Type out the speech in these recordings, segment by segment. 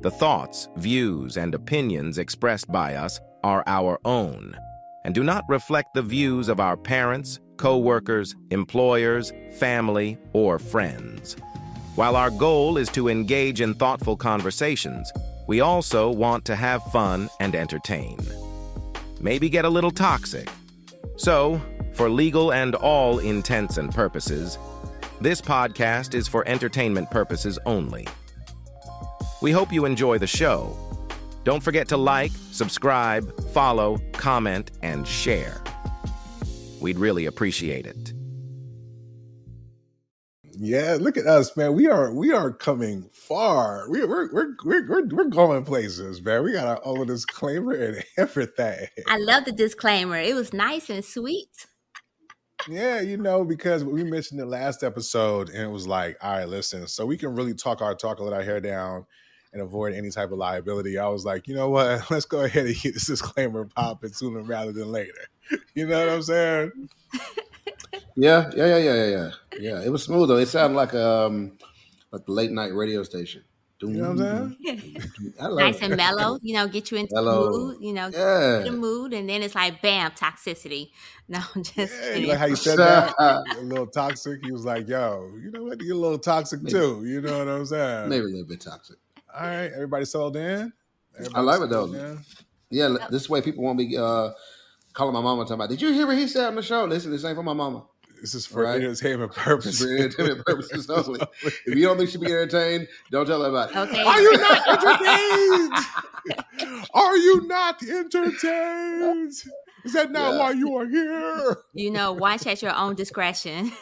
The thoughts, views, and opinions expressed by us are our own and do not reflect the views of our parents, co-workers, employers, family, or friends. While our goal is to engage in thoughtful conversations, we also want to have fun and entertain. Maybe get a little toxic. So, for legal and all intents and purposes, this podcast is for entertainment purposes only. We hope you enjoy the show. Don't forget to like, subscribe, follow, comment, and share. We'd really appreciate it. Yeah, look at us, man. We are we are coming far. We, we're, we're we're we're we're going places, man. We got our own disclaimer and everything. I love the disclaimer. It was nice and sweet. Yeah, you know, because we mentioned the last episode, and it was like, all right, listen, so we can really talk our talk, let our hair down, and avoid any type of liability. I was like, you know what? Let's go ahead and get this disclaimer popping sooner rather than later. You know what I'm saying? Yeah, yeah, yeah, yeah, yeah, yeah. Yeah, it was smooth though. It sounded like um like the late night radio station. You know what I'm saying? nice and mellow, you know, get you into mellow. the mood, you know, yeah. the mood, and then it's like bam, toxicity. No, just yeah, like how you said that, a little toxic. He was like, "Yo, you know what? You're a little toxic maybe. too." You know what I'm saying? Maybe a little bit toxic. All right, everybody settled in. Everybody I like it though. In? Yeah, this way people won't be uh, calling my mama talking about. Did you hear what he said on the show? Listen, this ain't for my mama. This is for right? entertainment purposes. For entertainment purposes only. if you don't think she be entertained, don't tell her about it. Okay. Are you not entertained? are you not entertained? Is that not yeah. why you are here? You know, watch at your own discretion.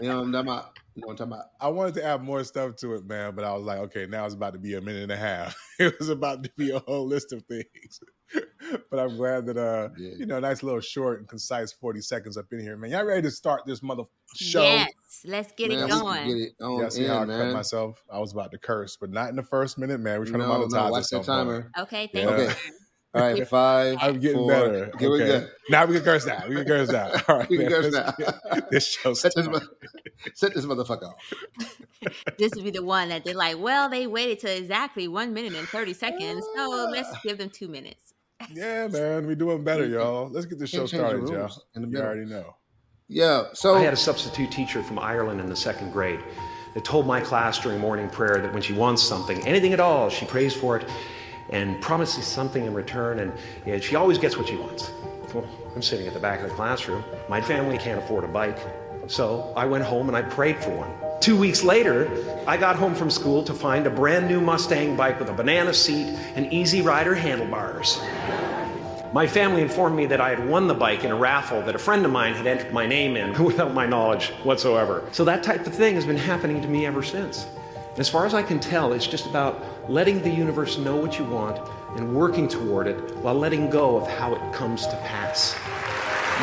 you know, I'm about. You know what I'm talking about? I wanted to add more stuff to it, man, but I was like, okay, now it's about to be a minute and a half. it was about to be a whole list of things. but I'm glad that uh, yeah. you know, nice little short and concise 40 seconds up in here, man. Y'all ready to start this mother show? Yes, let's get man, it going. Get it on yeah, see in, how I man. cut myself? I was about to curse, but not in the first minute, man. We're trying no, to monetize no, watch the timer. Okay, thank yeah. you. Okay. All right, five. I'm getting four. better. Here okay. we go. Now we can curse now. We can curse now. All right, we can curse now. this show. Set this, set this motherfucker off. this would be the one that they're like, well, they waited to exactly one minute and thirty seconds, so let's give them two minutes. yeah, man, we're doing better, y'all. Let's get the show started, y'all. In the you already know. Yeah. So I had a substitute teacher from Ireland in the second grade that told my class during morning prayer that when she wants something, anything at all, she prays for it and promises something in return, and, she always gets what she wants. Well, I'm sitting at the back of the classroom. My family can't afford a bike, so I went home and I prayed for one. Two weeks later, I got home from school to find a brand new Mustang bike with a banana seat and easy rider handlebars. My family informed me that I had won the bike in a raffle that a friend of mine had entered my name in without my knowledge whatsoever. So that type of thing has been happening to me ever since. As far as I can tell, it's just about letting the universe know what you want and working toward it while letting go of how it comes to pass.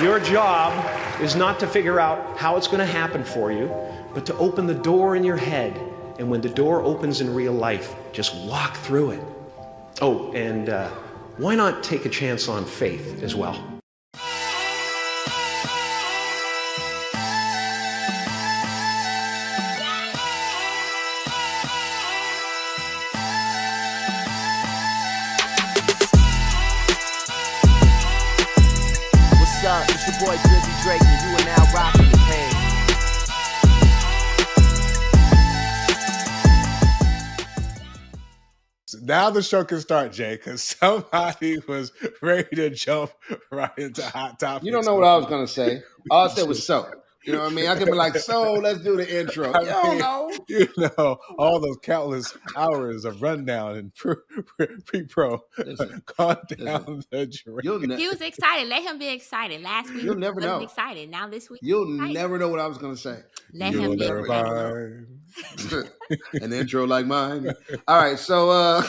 Your job is not to figure out how it's going to happen for you, but to open the door in your head. And when the door opens in real life, just walk through it. Oh, and uh, why not take a chance on faith as well? Now the show can start, Jay, because somebody was ready to jump right into hot topics. You don't know what I was gonna say. All I said was so. You know what I mean? I can be like, so let's do the intro. I you don't know. You know, all those countless hours of rundown and pre pro gone down the drain. Ne- he was excited. Let him be excited. Last week, you'll never know. Excited. Now this week, you'll never know what I was going to say. Let you'll him never find an intro like mine. All right, so uh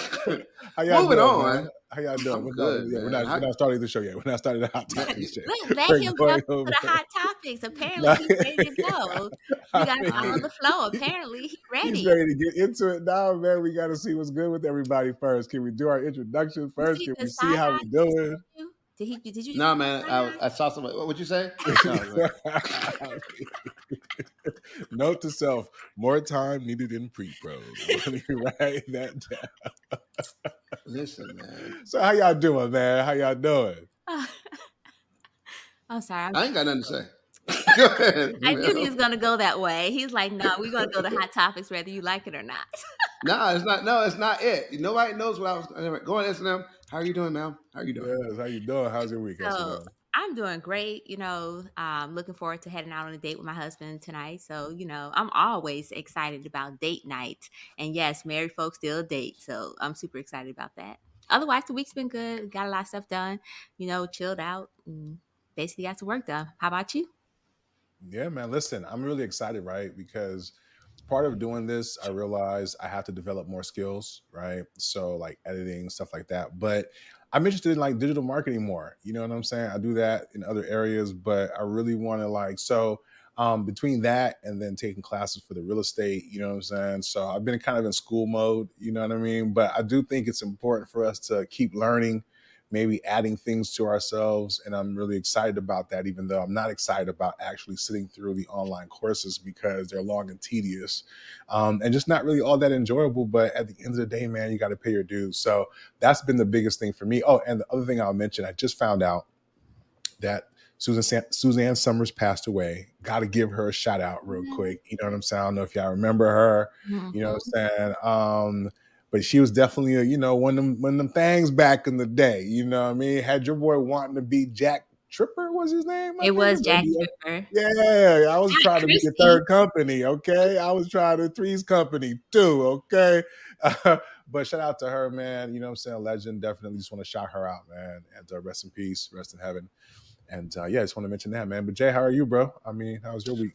moving on. Man? How y'all doing? We're, good, yeah, we're, not, we're not starting the show yet. We're not starting the hot topics yet. Look, him jump to the hot topics. Apparently, he's ready to go. We got to follow the flow. Apparently, he's ready. He's ready to get into it now, man. We got to see what's good with everybody first. Can we do our introduction first? Can we see how we're doing? Did he? Did you? No, nah, man. I, I, saw somebody. What would you say? Note to self: more time needed in pre-pro. Let me write that down. Listen, man. So how y'all doing, man? How y'all doing? I'm sorry. I'm, I ain't got nothing to say. Go ahead. I knew he was gonna go that way. He's like, no, we're gonna go to hot topics whether you like it or not. No, it's not. No, it's not it. Nobody knows what I was going to them. How are you doing, ma'am? How are you doing? Yes, how you doing? How's your week? So I'm doing great. You know, um, looking forward to heading out on a date with my husband tonight. So you know, I'm always excited about date night. And yes, married folks still date. So I'm super excited about that. Otherwise, the week's been good. Got a lot of stuff done. You know, chilled out and basically got some work done. How about you? Yeah, man. Listen, I'm really excited, right? Because part of doing this, I realized I have to develop more skills, right? So like editing, stuff like that. But I'm interested in like digital marketing more. You know what I'm saying? I do that in other areas, but I really want to like so um, between that and then taking classes for the real estate, you know what I'm saying? So I've been kind of in school mode, you know what I mean? But I do think it's important for us to keep learning maybe adding things to ourselves. And I'm really excited about that, even though I'm not excited about actually sitting through the online courses because they're long and tedious um, and just not really all that enjoyable. But at the end of the day, man, you got to pay your dues. So that's been the biggest thing for me. Oh, and the other thing I'll mention, I just found out that Susan Suzanne Somers passed away. Got to give her a shout out real mm-hmm. quick. You know what I'm saying? I don't know if y'all remember her. Mm-hmm. You know what I'm saying? Um, but she was definitely a, you know, one of them one of them things back in the day. You know what I mean? Had your boy wanting to be Jack Tripper was his name? I it was Jack Tripper. Yeah, yeah, yeah. I was trying to be the third company. Okay, I was trying to three's company too. Okay, uh, but shout out to her, man. You know what I'm saying? Legend. Definitely just want to shout her out, man. And uh, rest in peace, rest in heaven. And uh, yeah, I just want to mention that, man. But Jay, how are you, bro? I mean, how was your week?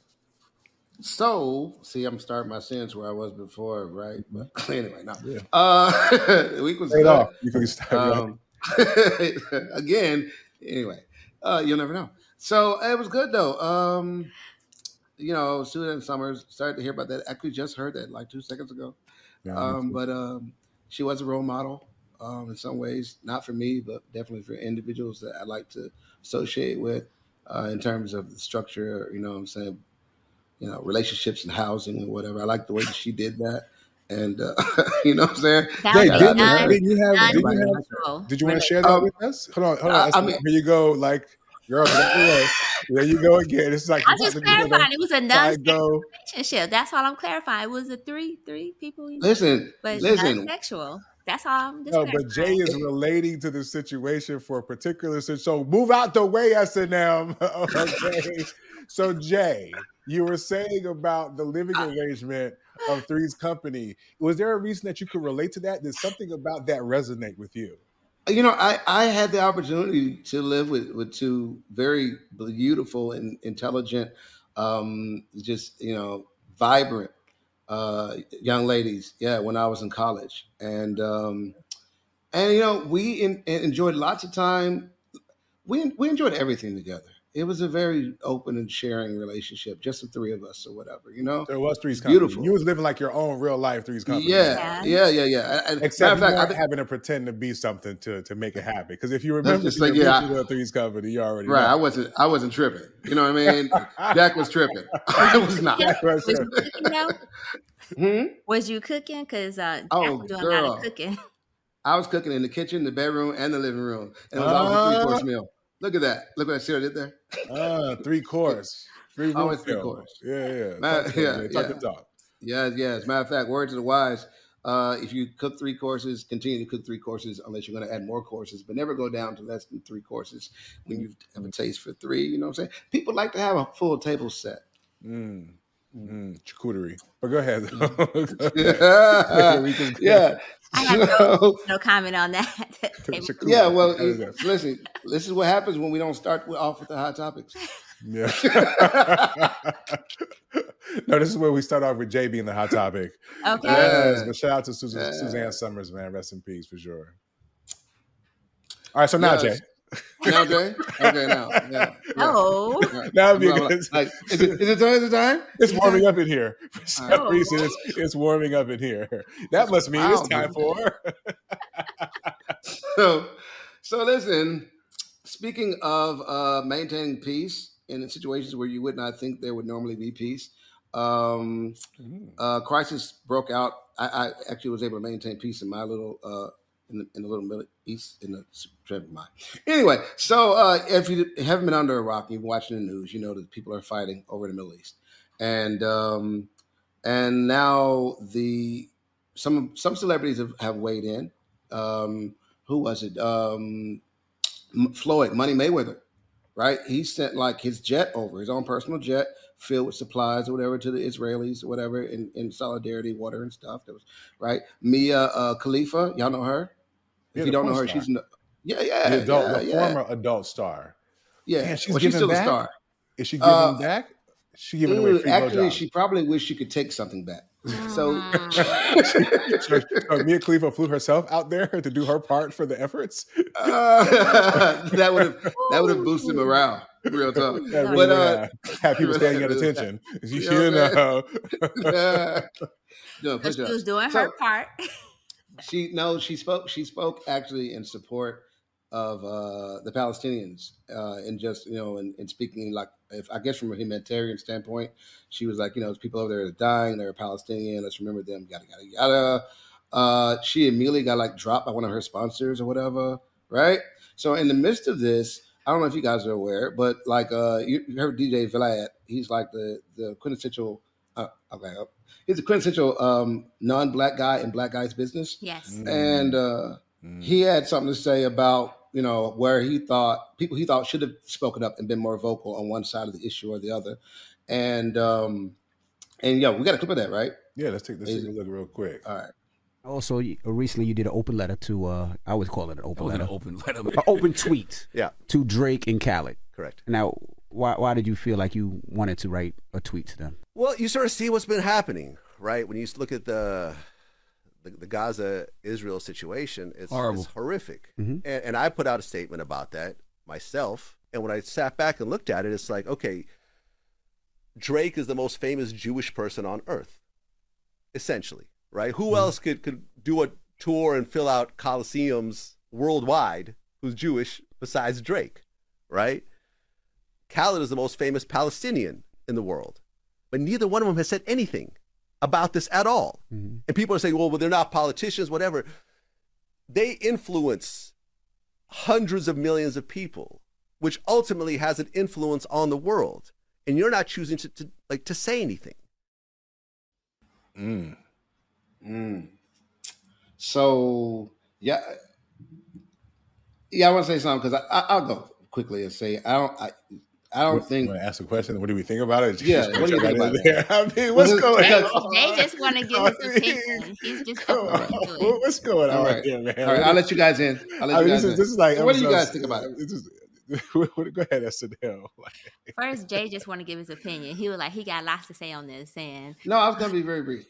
So, see, I'm starting my sentence where I was before, right? But anyway, no. Yeah. Uh, week was good. off. You can start. Um, again, anyway, uh, you'll never know. So it was good though. Um, you know, Susan Somers started to hear about that. Actually, just heard that like two seconds ago. Yeah, um, but um, she was a role model um, in some ways, not for me, but definitely for individuals that I like to associate with uh, in terms of the structure. You know, what I'm saying you know, relationships and housing and whatever. I like the way that she did that. And uh, you know what I'm saying? Hey, didn't, did did you have, did you, have, did you want to share that um, with us? Hold on, hold on. I, I mean, here you go. Like, girl, there you go again. It's like I'm just clarifying. It was a non-relationship. That's all I'm clarifying. It was a three, three people. Listen, but listen. sexual. That's all. I'm no, but Jay is relating to the situation for a particular. situation. So move out the way, S and M. Okay. So Jay, you were saying about the living arrangement of Three's Company. Was there a reason that you could relate to that? Did something about that resonate with you? You know, I, I had the opportunity to live with, with two very beautiful and intelligent, um, just, you know, vibrant uh, young ladies. Yeah, when I was in college. And, um, and you know, we in, enjoyed lots of time. We, we enjoyed everything together it was a very open and sharing relationship, just the three of us or whatever, you know. There was three's company. beautiful. You was living like your own real life three's company. Yeah, yeah, yeah, yeah. And Except fact, I, having to pretend to be something to to make it happen. Because if you remember just like, yeah, three's company, you already right. Know. I wasn't. I wasn't tripping. You know what I mean? Jack was tripping. I was not. was, you cooking, hmm? was you cooking? Because uh, Jack oh, was doing girl. a lot of cooking. I was cooking in the kitchen, the bedroom, and the living room, and it was uh, always a three course meal. Look at that. Look what I see I did there. Ah, three course. Three Always three course. Yeah, yeah. Man, talk yeah, talk yeah. talk. Yeah, yeah. As a matter of fact, word to the wise. Uh, if you cook three courses, continue to cook three courses unless you're going to add more courses, but never go down to less than three courses when you have a taste for three. You know what I'm saying? People like to have a full table set. Mm. Mm, charcuterie. But go ahead. yeah. yeah. I have no, no comment on that. yeah, well, listen, this is what happens when we don't start off with the hot topics. Yeah. no, this is where we start off with Jay being the hot topic. Okay. Yes, but shout out to Susan, yeah. Suzanne Somers, man. Rest in peace for sure. All right, so now, yes. Jay. Now, Jay? Okay, now. Yeah. No. Now would be a good like, is, it, is it time? Is it time? It's warming up in here. For some reason, it's, it's warming up in here. That must mean wow, it's time for. so, so listen, speaking of uh, maintaining peace in situations where you would not think there would normally be peace, Um, mm. uh, crisis broke out. I, I, actually was able to maintain peace in my little uh, in the, in the little Middle East in the never mind. Anyway, so uh, if you haven't been under a rock, you've been watching the news, you know that people are fighting over the Middle East, and um, and now the some some celebrities have, have weighed in. Um, who was it? Um, Floyd, Money Mayweather, right? He sent like his jet over, his own personal jet filled with supplies or whatever to the Israelis or whatever in, in solidarity, water and stuff. That was right. Mia uh, Khalifa, y'all know her. If yeah, you don't know her, star. she's yeah, yeah, the adult, yeah, the yeah. former adult star. Yeah, Man, she's, well, she's still back? a star. Is she giving uh, back? she giving away free Actually, she probably wished she could take something back. So, mm. so, so Mia Khalifa flew herself out there to do her part for the efforts. Uh, that would have that would have boosted morale. Real talk. Yeah, really, but uh, have people standing at attention. You, you know. no, she was doing her part. She no, she spoke. She spoke actually in support of uh, the Palestinians uh, and just you know and, and, speaking like if I guess from a humanitarian standpoint, she was like you know people over there are dying, they're Palestinian, let's remember them, yada yada yada. Uh, she immediately got like dropped by one of her sponsors or whatever, right? So in the midst of this, I don't know if you guys are aware, but like uh, you, heard DJ Vlad, he's like the the quintessential. Uh, okay, he's a quintessential um, non-black guy in black guys business. Yes, and uh, mm. he had something to say about you know, where he thought people he thought should have spoken up and been more vocal on one side of the issue or the other. And um and yeah, we got a clip of that, right? Yeah, let's take this take a look real quick. All right. Also, recently you did an open letter to uh I would call it an open letter. An open letter. an open tweet. yeah. To Drake and Khaled. Correct. Now, why why did you feel like you wanted to write a tweet to them? Well, you sort of see what's been happening, right? When you look at the the, the Gaza Israel situation it's, is horrific. Mm-hmm. And, and I put out a statement about that myself. And when I sat back and looked at it, it's like, okay, Drake is the most famous Jewish person on earth, essentially, right? Who mm-hmm. else could, could do a tour and fill out coliseums worldwide who's Jewish besides Drake, right? Khaled is the most famous Palestinian in the world, but neither one of them has said anything about this at all. Mm-hmm. And people are saying, well, well, they're not politicians, whatever. They influence hundreds of millions of people, which ultimately has an influence on the world. And you're not choosing to, to like to say anything. Mm. Mm. So yeah, yeah, I want to say something because I, will go quickly and say I don't. I, I don't what, think. ask a question. What do we think about it? Yeah, what do you think about it? I mean, what's going they, on? They just want to give his opinion. He's just right. What's going on right. here, man? All right, I'll let you guys in. I'll let I mean, you guys this, is, this is like. So what do you guys think about it? Is, go ahead, SNM. First, Jay just want to give his opinion. He was like, he got lots to say on this, and no, I was going to be very brief.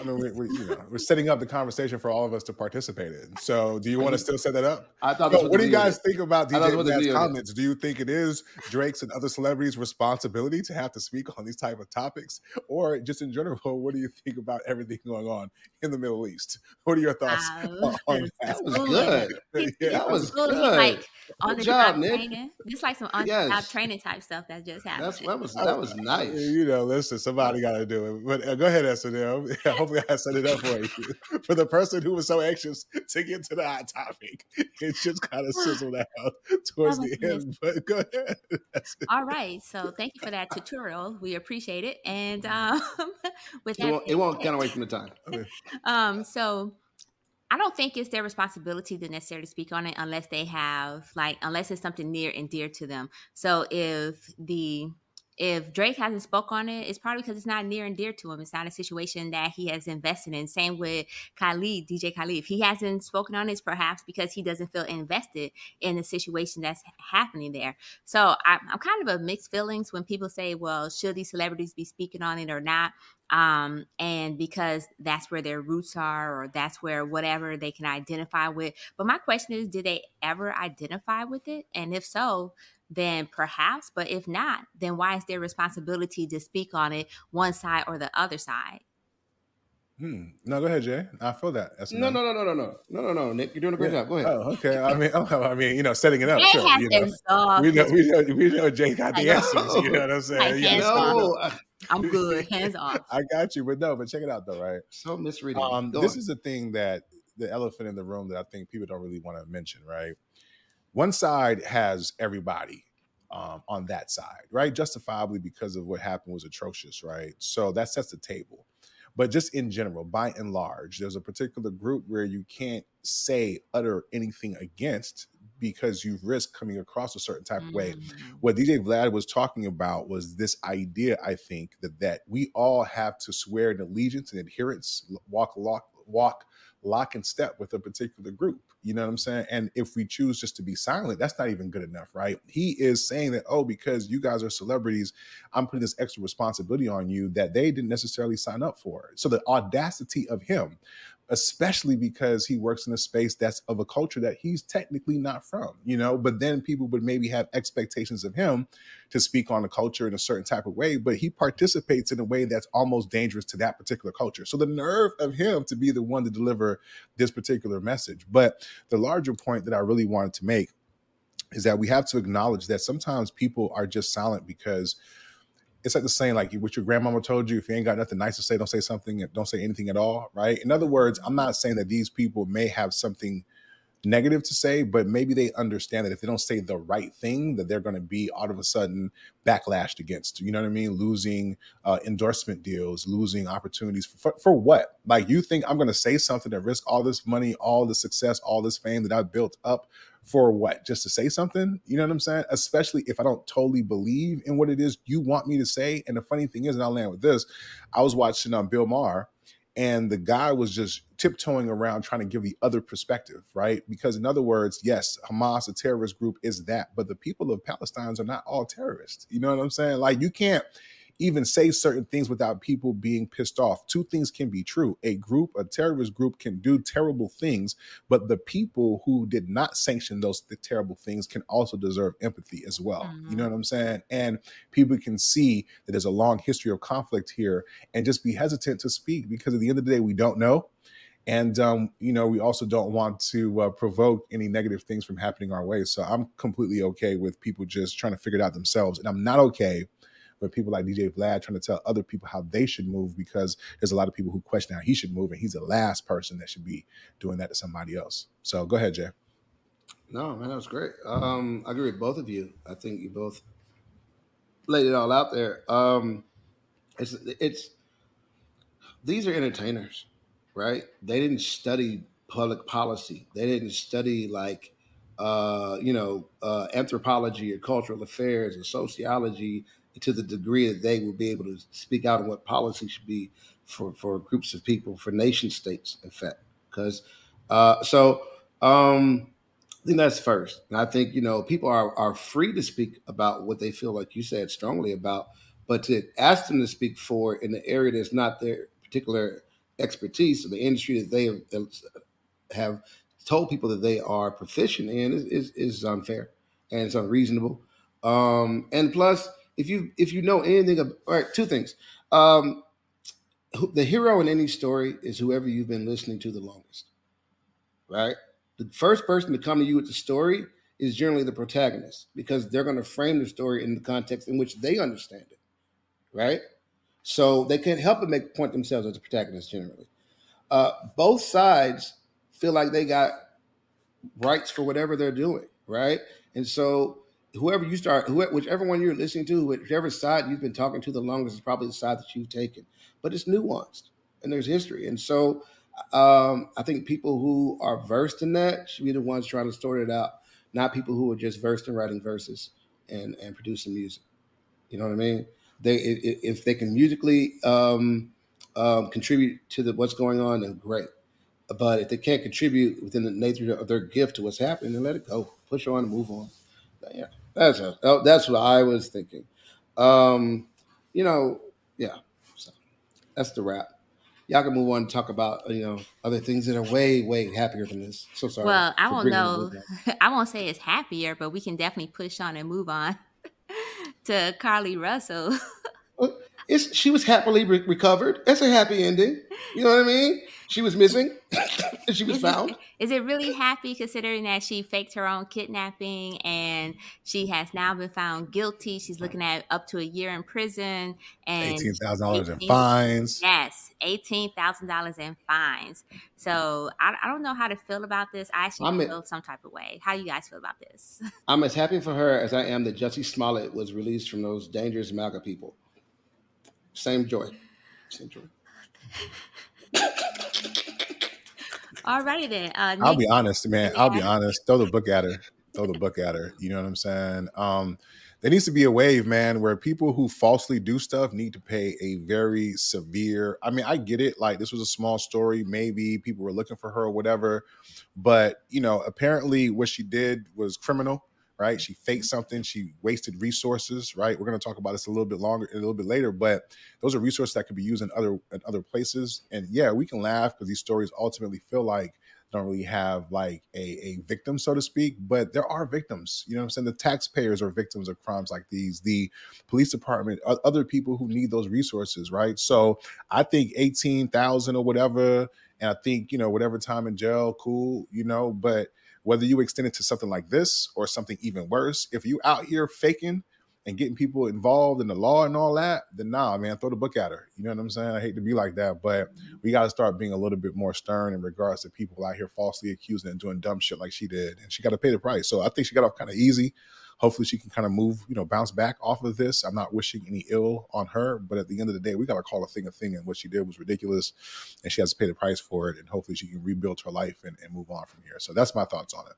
I mean, we, we, you know, we're setting up the conversation for all of us to participate in. So, do you want to still set that up? I thought. what do you guys think about DJ comments? Do you think it is Drake's and other celebrities' responsibility to have to speak on these type of topics, or just in general, what do you think about everything going on in the Middle East? What are your thoughts wow. on that? That was good. yeah. That was good. Like on good the job, job training, just like some on the job training type stuff that just happened. That's, that was that was nice. You know, listen, somebody got to do it. But uh, go ahead, SNM. hopefully I set it up for you. For the person who was so anxious to get to the hot topic, it just kind of sizzled out towards the end. But go ahead. All right. So thank you for that tutorial. We appreciate it. And um, with that, it won't, it won't get away from the time. Um, so I don't think it's their responsibility to necessarily speak on it unless they have like unless it's something near and dear to them. So if the if Drake hasn't spoke on it, it's probably because it's not near and dear to him. It's not a situation that he has invested in. Same with Khaled, DJ Khaled. If he hasn't spoken on it, it's perhaps because he doesn't feel invested in the situation that's happening there. So I, I'm kind of a mixed feelings when people say, well, should these celebrities be speaking on it or not? um, and because that's where their roots are or that's where whatever they can identify with but my question is did they ever identify with it and if so then perhaps. But if not, then why is their responsibility to speak on it one side or the other side? Hmm. No, go ahead, Jay. I feel that. That's no, no, no, no, no, no, no, no, no. Nic, you're doing a great yeah. job. Go ahead. Oh, okay. I mean, I mean, you know, setting it up. Jay sure, you know. We know, we know, we know. Jay got the answers. You know what I'm saying? Yeah. No, I'm good. Hands off. I got you, but no, but check it out though, right? So misreading. Um, this is the thing that the elephant in the room that I think people don't really want to mention, right? One side has everybody um, on that side, right? Justifiably because of what happened was atrocious, right? So that sets the table. But just in general, by and large, there's a particular group where you can't say, utter anything against because you risk coming across a certain type mm-hmm. of way. Mm. What DJ Vlad was talking about was this idea, I think, that that we all have to swear an allegiance and adherence, walk, walk, walk lock and step with a particular group. You know what I'm saying? And if we choose just to be silent, that's not even good enough, right? He is saying that, oh, because you guys are celebrities, I'm putting this extra responsibility on you that they didn't necessarily sign up for. So the audacity of him especially because he works in a space that's of a culture that he's technically not from, you know. But then people would maybe have expectations of him to speak on the culture in a certain type of way, but he participates in a way that's almost dangerous to that particular culture. So the nerve of him to be the one to deliver this particular message. But the larger point that I really wanted to make is that we have to acknowledge that sometimes people are just silent because it's like the saying, like what your grandmama told you, if you ain't got nothing nice to say, don't say something, don't say anything at all, right? In other words, I'm not saying that these people may have something negative to say, but maybe they understand that if they don't say the right thing, that they're going to be all of a sudden backlashed against. You know what I mean? Losing uh, endorsement deals, losing opportunities for, for what? Like you think I'm going to say something that risk all this money, all the success, all this fame that I've built up for what? Just to say something? You know what I'm saying? Especially if I don't totally believe in what it is you want me to say. And the funny thing is, and I'll land with this, I was watching um, Bill Maher and the guy was just tiptoeing around trying to give the other perspective, right? Because in other words, yes, Hamas, a terrorist group, is that, but the people of Palestine are not all terrorists. You know what I'm saying? Like you can't even say certain things without people being pissed off. Two things can be true. A group, a terrorist group can do terrible things, but the people who did not sanction those terrible things can also deserve empathy as well. Mm-hmm. You know mm-hmm. what I'm saying? And people can see that there's a long history of conflict here and just be hesitant to speak because at the end of the day, we don't know. And um, you know, we also don't want to uh, provoke any negative things from happening our way. So I'm completely okay with people just trying to figure it out themselves, and I'm not okay with people like DJ Vlad trying to tell other people how they should move because there's a lot of people who question how he should move, and he's the last person that should be doing that to somebody else. So go ahead, Jay. No, man, that was great. Um, I agree with both of you. I think you both laid it all out there. Um, it's it's these are entertainers, right? They didn't study public policy. They didn't study like uh, you know uh, anthropology or cultural affairs or sociology to the degree that they will be able to speak out on what policy should be for, for groups of people, for nation states, in fact. Because uh, so um, I think that's first. And I think, you know, people are, are free to speak about what they feel like you said strongly about, but to ask them to speak for in the area that's not their particular expertise or the industry that they have told people that they are proficient in is, is, is unfair and it's unreasonable. Um, and plus, if you if you know anything of all right, two things. Um, the hero in any story is whoever you've been listening to the longest, right? The first person to come to you with the story is generally the protagonist because they're going to frame the story in the context in which they understand it, right? So they can't help but make point themselves as the protagonist generally. Uh, both sides feel like they got rights for whatever they're doing, right? And so whoever you start, whichever one you're listening to, whichever side you've been talking to the longest is probably the side that you've taken. But it's nuanced and there's history. And so um, I think people who are versed in that should be the ones trying to sort it out, not people who are just versed in writing verses and, and producing music. You know what I mean? They if they can musically um, um, contribute to the, what's going on, then great. But if they can't contribute within the nature of their gift to what's happening, then let it go. Push on and move on. Yeah. That's a, oh, that's what I was thinking. Um, you know, yeah. So that's the wrap. Y'all can move on and talk about you know other things that are way way happier than this. So sorry. Well, I won't know. I won't say it's happier, but we can definitely push on and move on to Carlee Russell. it's she was happily re- recovered. It's a happy ending. You know what I mean? She was missing, and she was is found. It, is it really happy considering that she faked her own kidnapping and she has now been found guilty? She's looking at up to a year in prison and eighteen thousand dollars in fines. Yes, eighteen thousand dollars in fines. So I, I, don't know how to feel about this. I actually I'm feel a, some type of way. How do you guys feel about this? I'm as happy for her as I am that Jussie Smollett was released from those dangerous MAGA people. Same joy. Same joy. Alrighty then. Uh, I'll be honest, man. I'll be honest. Throw the book at her. Throw the book at her. You know what I'm saying? Um, there needs to be a wave, man, where people who falsely do stuff need to pay a very severe. I mean, I get it. Like this was a small story. Maybe people were looking for her or whatever, but you know, apparently what she did was criminal right? She faked something. She wasted resources, right? We're going to talk about this a little bit longer, a little bit later, but those are resources that could be used in other in other places. And yeah, we can laugh because these stories ultimately feel like don't really have like a, a victim, so to speak, but there are victims. You know what I'm saying? The taxpayers are victims of crimes like these, the police department, other people who need those resources, right? So I think 18,000 or whatever, and I think, you know, whatever time in jail, cool, you know, but whether you extend it to something like this or something even worse, if you out here faking and getting people involved in the law and all that, then nah, man, throw the book at her. You know what I'm saying? I hate to be like that, but we got to start being a little bit more stern in regards to people out here falsely accusing and doing dumb shit like she did, and she got to pay the price. So I think she got off kind of easy hopefully she can kind of move, you know, bounce back off of this. I'm not wishing any ill on her, but at the end of the day, we got to call a thing a thing. And what she did was ridiculous, and she has to pay the price for it. And hopefully she can rebuild her life and, and move on from here. So that's my thoughts on it.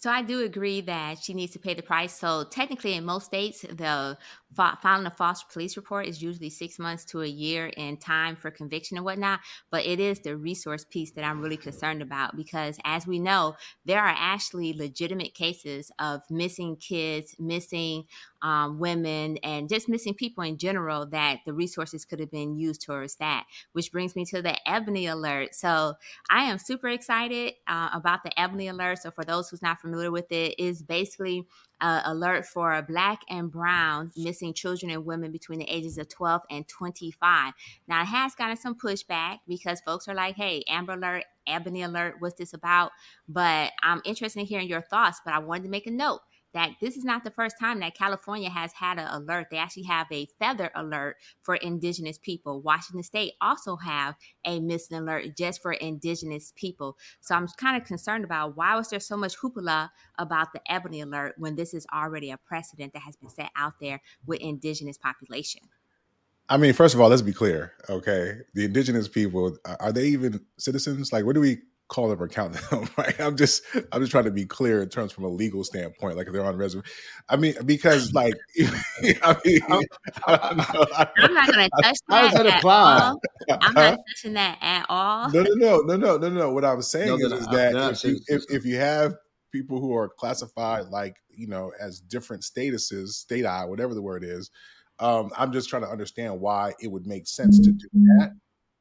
So I do agree that she needs to pay the price. So technically, in most states, the filing a false police report is usually six months to a year in time for conviction and whatnot. But it is the resource piece that I'm really concerned about because, as we know, there are actually legitimate cases of missing kids, missing um, women, and just missing people in general that the resources could have been used towards that. Which brings me to the Ebony Alert. So I am super excited uh, about the Ebony Alert. So for those who's not familiar with it, is basically uh, alert for black and brown missing children and women between the ages of 12 and 25. Now, it has gotten some pushback because folks are like, hey, Amber Alert, Ebony Alert, what's this about? But I'm interested in hearing your thoughts, but I wanted to make a note that this is not the first time that California has had an alert. They actually have a feather alert for indigenous people. Washington State also have a missing alert just for indigenous people. So I'm kind of concerned about why was there so much hoopla about the ebony alert when this is already a precedent that has been set out there with indigenous population. I mean, first of all, let's be clear, okay? The indigenous people are they even citizens? Like, what do we call them or count them, right? I'm just I'm just trying to be clear in terms from a legal standpoint, like if they're on reservation. I mean, because like I mean, I'm, I'm not going to touch that. How does that apply? I'm not touching that at all. No, no, no, no, no, no, no. What I'm saying no, is, is that if you, if, if you have people who are classified like you know as different statuses, state I, whatever the word is. Um, I'm just trying to understand why it would make sense to do that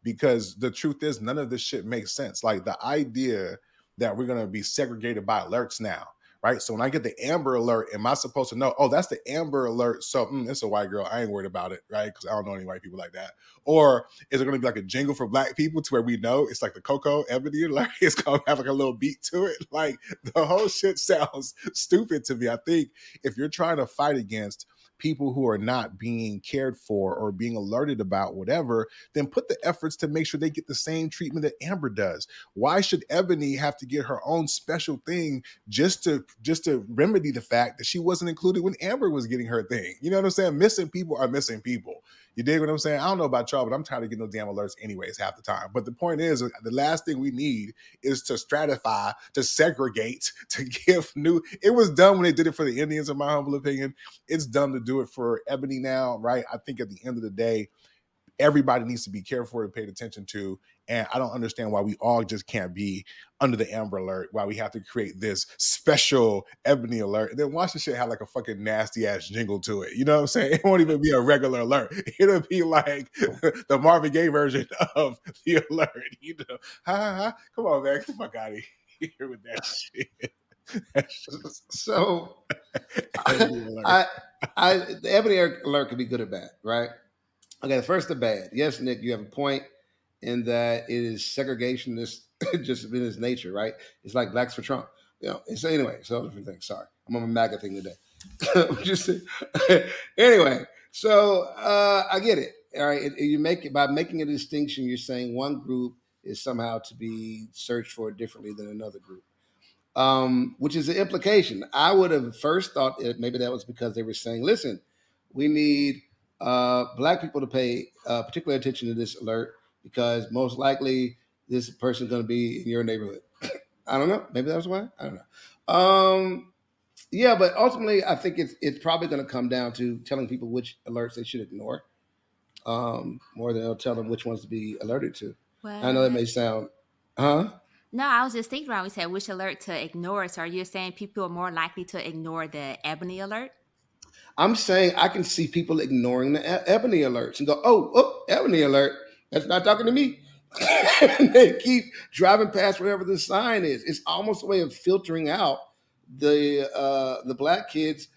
because the truth is none of this shit makes sense. Like the idea that we're gonna be segregated by alerts now, right? So when I get the Amber Alert, am I supposed to know? Oh, that's the Amber Alert. So mm, it's a white girl. I ain't worried about it, right? Because I don't know any white people like that. Or is it gonna be like a jingle for black people to where we know it's like the Coco Ebony Alert? It's gonna have like a little beat to it. Like the whole shit sounds stupid to me. I think if you're trying to fight against people who are not being cared for or being alerted about whatever, then put the efforts to make sure they get the same treatment that Amber does. Why should Ebony have to get her own special thing just to just to remedy the fact that she wasn't included when Amber was getting her thing? You know what I'm saying? Missing people are missing people. You dig what I'm saying? I don't know about y'all, but I'm tired of getting those damn alerts anyways half the time. But the point is, the last thing we need is to stratify, to segregate, to give new. It was dumb when they did it for the Indians, in my humble opinion. It's dumb to do it for Ebony now, right? I think at the end of the day, everybody needs to be careful and paid attention to. And I don't understand why we all just can't be under the Amber Alert, why we have to create this special Ebony Alert. And then watch the shit have like a fucking nasty ass jingle to it. You know what I'm saying? It won't even be a regular alert. It'll be like the Marvin Gaye version of the alert. You know, ha, ha, ha. come on, man, get the fuck out of here with that shit. so I, I, I, the Ebony Alert could be good or bad, right? Okay, the first the bad. Yes, Nic, you have a point in that it is segregationist just in its nature, right? It's like blacks for Trump. You know, so anyway, so different things. Sorry. I'm on a MAGA thing today. just anyway, so uh, I get it. All right. It, you make it by making a distinction, you're saying one group is somehow to be searched for differently than another group. Um, which is the implication. I would have first thought that maybe that was because they were saying, listen, we need uh, black people to pay uh, particular attention to this alert because most likely this person is going to be in your neighborhood. I don't know. Maybe that was why. I don't know. Um, yeah, but ultimately, I think it's it's probably going to come down to telling people which alerts they should ignore, um, more than they'll tell them which ones to be alerted to. Well, I know that may sound, huh? No, I was just thinking around. We said which alert to ignore. So, are you saying people are more likely to ignore the ebony alert? I'm saying I can see people ignoring the ebony alerts and go, "Oh, oh ebony alert. That's not talking to me." and they keep driving past wherever the sign is. It's almost a way of filtering out the uh, the black kids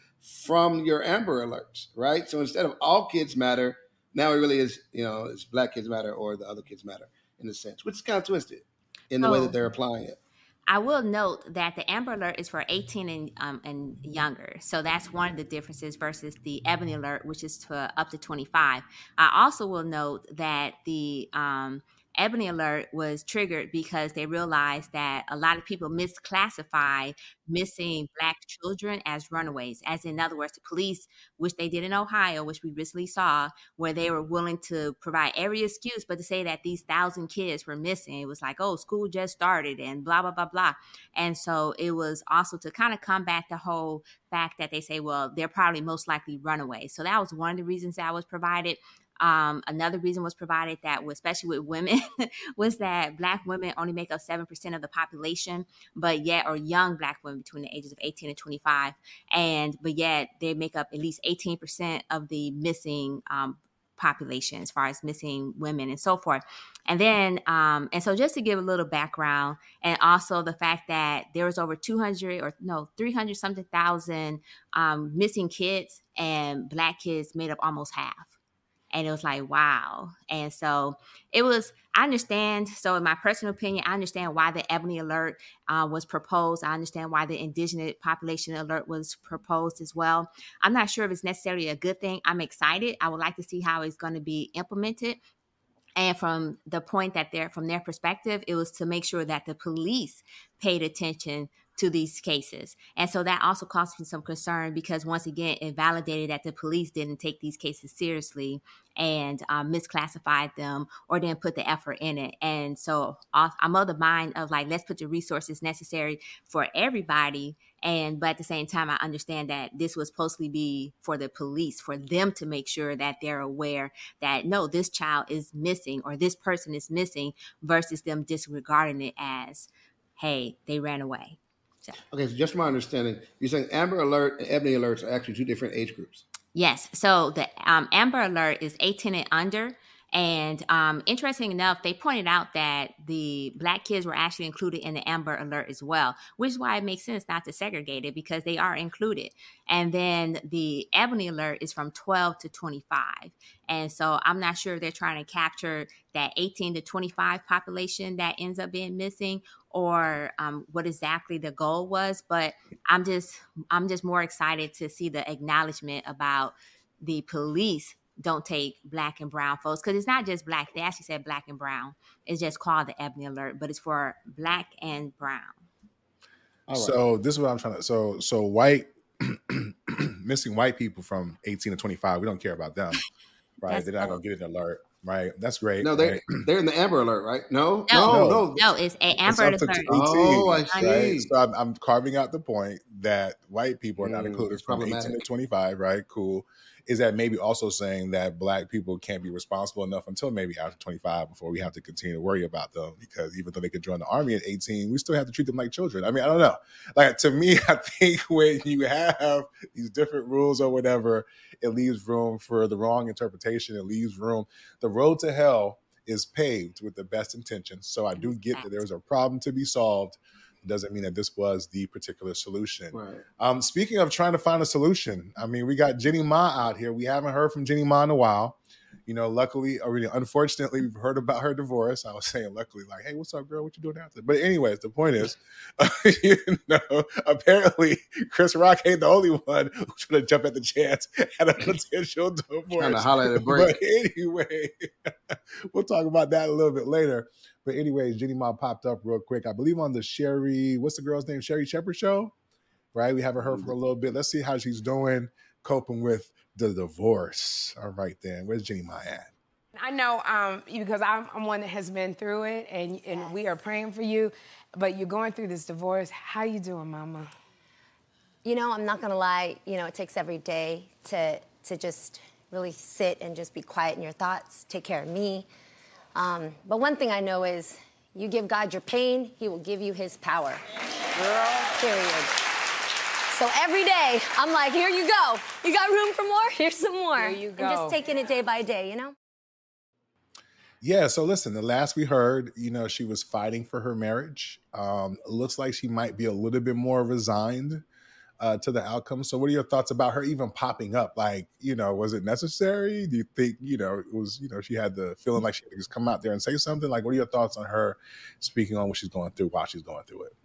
from your Amber Alerts, right? So instead of all kids matter, now it really is, you know, it's black kids matter or the other kids matter in a sense, which is kind of twisted in the oh. way that oh. they're applying it. I will note that the Amber Alert is for 18 and um, and younger, so that's one of the differences versus the Ebony Alert, which is to up to 25. I also will note that the um, Ebony Alert was triggered because they realized that a lot of people misclassify missing black children as runaways. As in other words, the police, which they did in Ohio, which we recently saw, where they were willing to provide every excuse, but to say that these thousand kids were missing, it was like, oh, school just started and blah, blah, blah, blah. And so it was also to kind of combat the whole fact that they say, well, they're probably most likely runaways. So that was one of the reasons that was provided. Um, another reason was provided that, especially with women, was that Black women only make up seven percent of the population, but yet, or young Black women between the ages of eighteen and twenty-five, and but yet they make up at least eighteen percent of the missing um, population as far as missing women and so forth. And then, um, and so just to give a little background, and also the fact that there was over 200 or no, 300 something thousand um, missing kids, and black kids made up almost half and it was like wow. And so it was i understand so in my personal opinion i understand why the ebony alert uh, was proposed. I understand why the indigenous population alert was proposed as well. I'm not sure if it's necessarily a good thing. I'm excited. I would like to see how it's going to be implemented. And from the point that they're from their perspective it was to make sure that the police paid attention to these cases. And so that also caused me some concern because once again, it validated that the police didn't take these cases seriously and um, misclassified them or didn't put the effort in it. And so I'm of the mind of like, let's put the resources necessary for everybody. And but at the same time, I understand that this was supposed to be for the police, for them to make sure that they're aware that no, this child is missing or this person is missing versus them disregarding it as, hey, they ran away. So. Okay, so just my understanding, you're saying Amber Alert and Ebony Alerts are actually two different age groups. Yes. So the um, Amber Alert is 18 and under. And um, interesting enough, they pointed out that the black kids were actually included in the Amber Alert as well, which is why it makes sense not to segregate it because they are included. And then the Ebony Alert is from 12 to 25. And so I'm not sure they're trying to capture that 18 to 25 population that ends up being missing or um, what exactly the goal was but i'm just i'm just more excited to see the acknowledgement about the police don't take black and brown folks because it's not just black they actually said black and brown it's just called the ebony alert but it's for black and brown right. so this is what i'm trying to so so white missing white people from 18 to 25 we don't care about them right they're not gonna get an alert right? That's great. No, they right? they're in the Amber Alert, right? No, no, no, no. no it's a Amber it's Alert. oh, I see. Right? So I'm, I'm, carving out the point that white people are not mm, included from 18 to 25, right? Cool is that maybe also saying that black people can't be responsible enough until maybe after 25 before we have to continue to worry about them because even though they could join the army at 18 we still have to treat them like children. I mean i don't know. Like to me i think when you have these different rules or whatever it leaves room for the wrong interpretation. It leaves room the road to hell is paved with the best intentions. So i do get that there's a problem to be solved doesn't mean that this was the particular solution. Right. Um, speaking of trying to find a solution, I mean, we got Jeannie Mai out here. We haven't heard from Jeannie Mai in a while. You know, luckily, or really, unfortunately, we've heard about her divorce. I was saying, luckily, like, hey, what's up, girl? What you doing after? But anyways, the point is, uh, you know, apparently, Chris Rock ain't the only one who's trying to jump at the chance at a potential divorce. Trying to holler at a break. But anyway, we'll talk about that a little bit later. But anyways, Jeannie Mai popped up real quick. I believe on the Sherri, what's the girl's name? Sherri Shepherd show, right? We haven't heard for a little bit. Let's see how she's doing coping with the divorce. All right, then. Where's Jeannie Mai at? I know um, because I'm, I'm, one that has been through it, and and we are praying for you. But you're going through this divorce. How you doing, Mama? You know, I'm not gonna lie. You know, it takes every day to to just really sit and just be quiet in your thoughts, take care of me. Um, but one thing I know is, you give God your pain, He will give you His power. Girl. Period. So every day, I'm like, here you go. You got room for more? Here's some more. Here you go. I'm just taking it day by day, you know? Yeah, so listen, the last we heard, you know, she was fighting for her marriage. Um, looks like she might be a little bit more resigned uh, to the outcome. So, what are your thoughts about her even popping up? Like, you know, was it necessary? Do you think, you know, it was, you know, she had the feeling like she could just come out there and say something? Like, what are your thoughts on her speaking on what she's going through while she's going through it?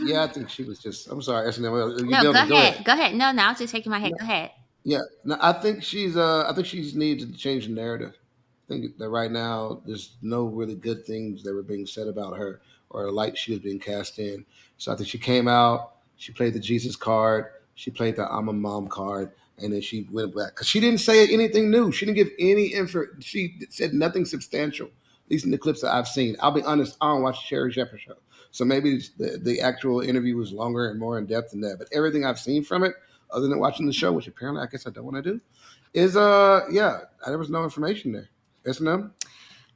Yeah, I think she was just. I'm sorry, No, go ahead. Go ahead. Go ahead. No, no, I was just shaking my head. Go ahead. Yeah, no, I think she's. Uh, I think she's needs to change the narrative. I think that right now there's no really good things that were being said about her or a light she was being cast in. So I think she came out. She played the Jesus card. She played the I'm a mom card, and then she went back because she didn't say anything new. She didn't give any info. She said nothing substantial. At least in the clips that I've seen. I'll be honest. I don't watch the Sherri Shepherd show. So maybe the, the actual interview was longer and more in depth than that. But everything I've seen from it, other than watching the show, which apparently I guess I don't want to do, is uh yeah, there was no information there. Yes, no.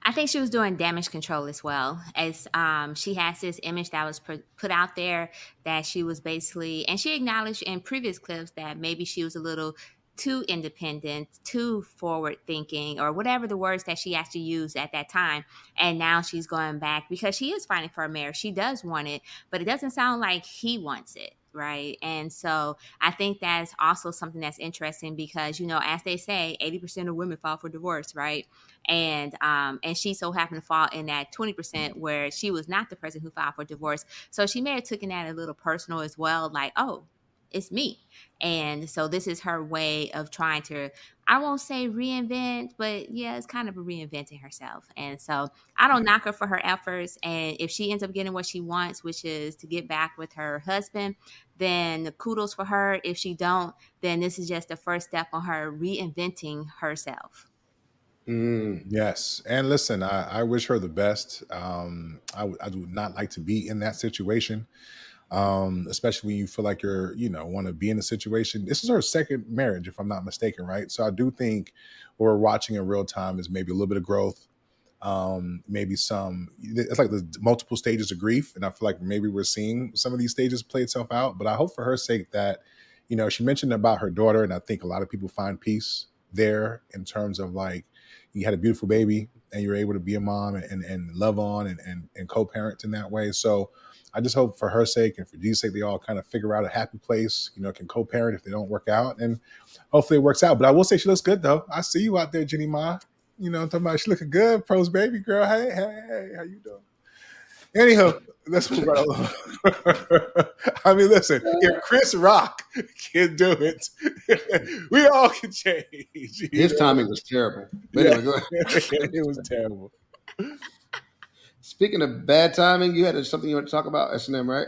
I think she was doing damage control as well, as um, she has this image that was put out there that she was basically, and she acknowledged in previous clips that maybe she was a little too independent, too forward thinking, or whatever the words that she actually used at that time. And now she's going back because she is fighting for a marriage. She does want it, but it doesn't sound like he wants it right? And so I think that's also something that's interesting because you know, as they say, eighty percent of women file for divorce, right? And um, and she so happened to fall in that twenty percent where she was not the person who filed for divorce. So she may have taken that a little personal as well, like, oh, it's me. And so this is her way of trying to, I won't say reinvent, but yeah, it's kind of reinventing herself. And so I don't knock her for her efforts. And if she ends up getting what she wants, which is to get back with her husband, then the kudos for her. If she don't, then this is just the first step on her reinventing herself. Mm, yes, and listen, I, I, wish her the best. Um, I, w- I would not like to be in that situation um, especially when you feel like you're, you know, want to be in a situation. This is her second marriage, if I'm not mistaken, right? So I do think what we're watching in real time is maybe a little bit of growth, um, maybe some. It's like the multiple stages of grief, and I feel like maybe we're seeing some of these stages play itself out. But I hope for her sake that, you know, she mentioned about her daughter, and I think a lot of people find peace there in terms of like you had a beautiful baby and you're able to be a mom and, and love on and, and, and co-parent in that way. So I just hope for her sake and for Jesus' sake, they all kind of figure out a happy place, you know, can co-parent if they don't work out. And hopefully it works out. But I will say she looks good though. I see you out there, Jeannie Mai. You know, I'm talking about she looking good. Pros baby girl. Hey, hey, hey, how you doing? Anyhow, let's move right along. I mean, listen, if Chris Rock can do it, we all can change. His know? timing was terrible. But yeah. anyway, it was terrible. Speaking of bad timing, you had something you want to talk about SNM, right?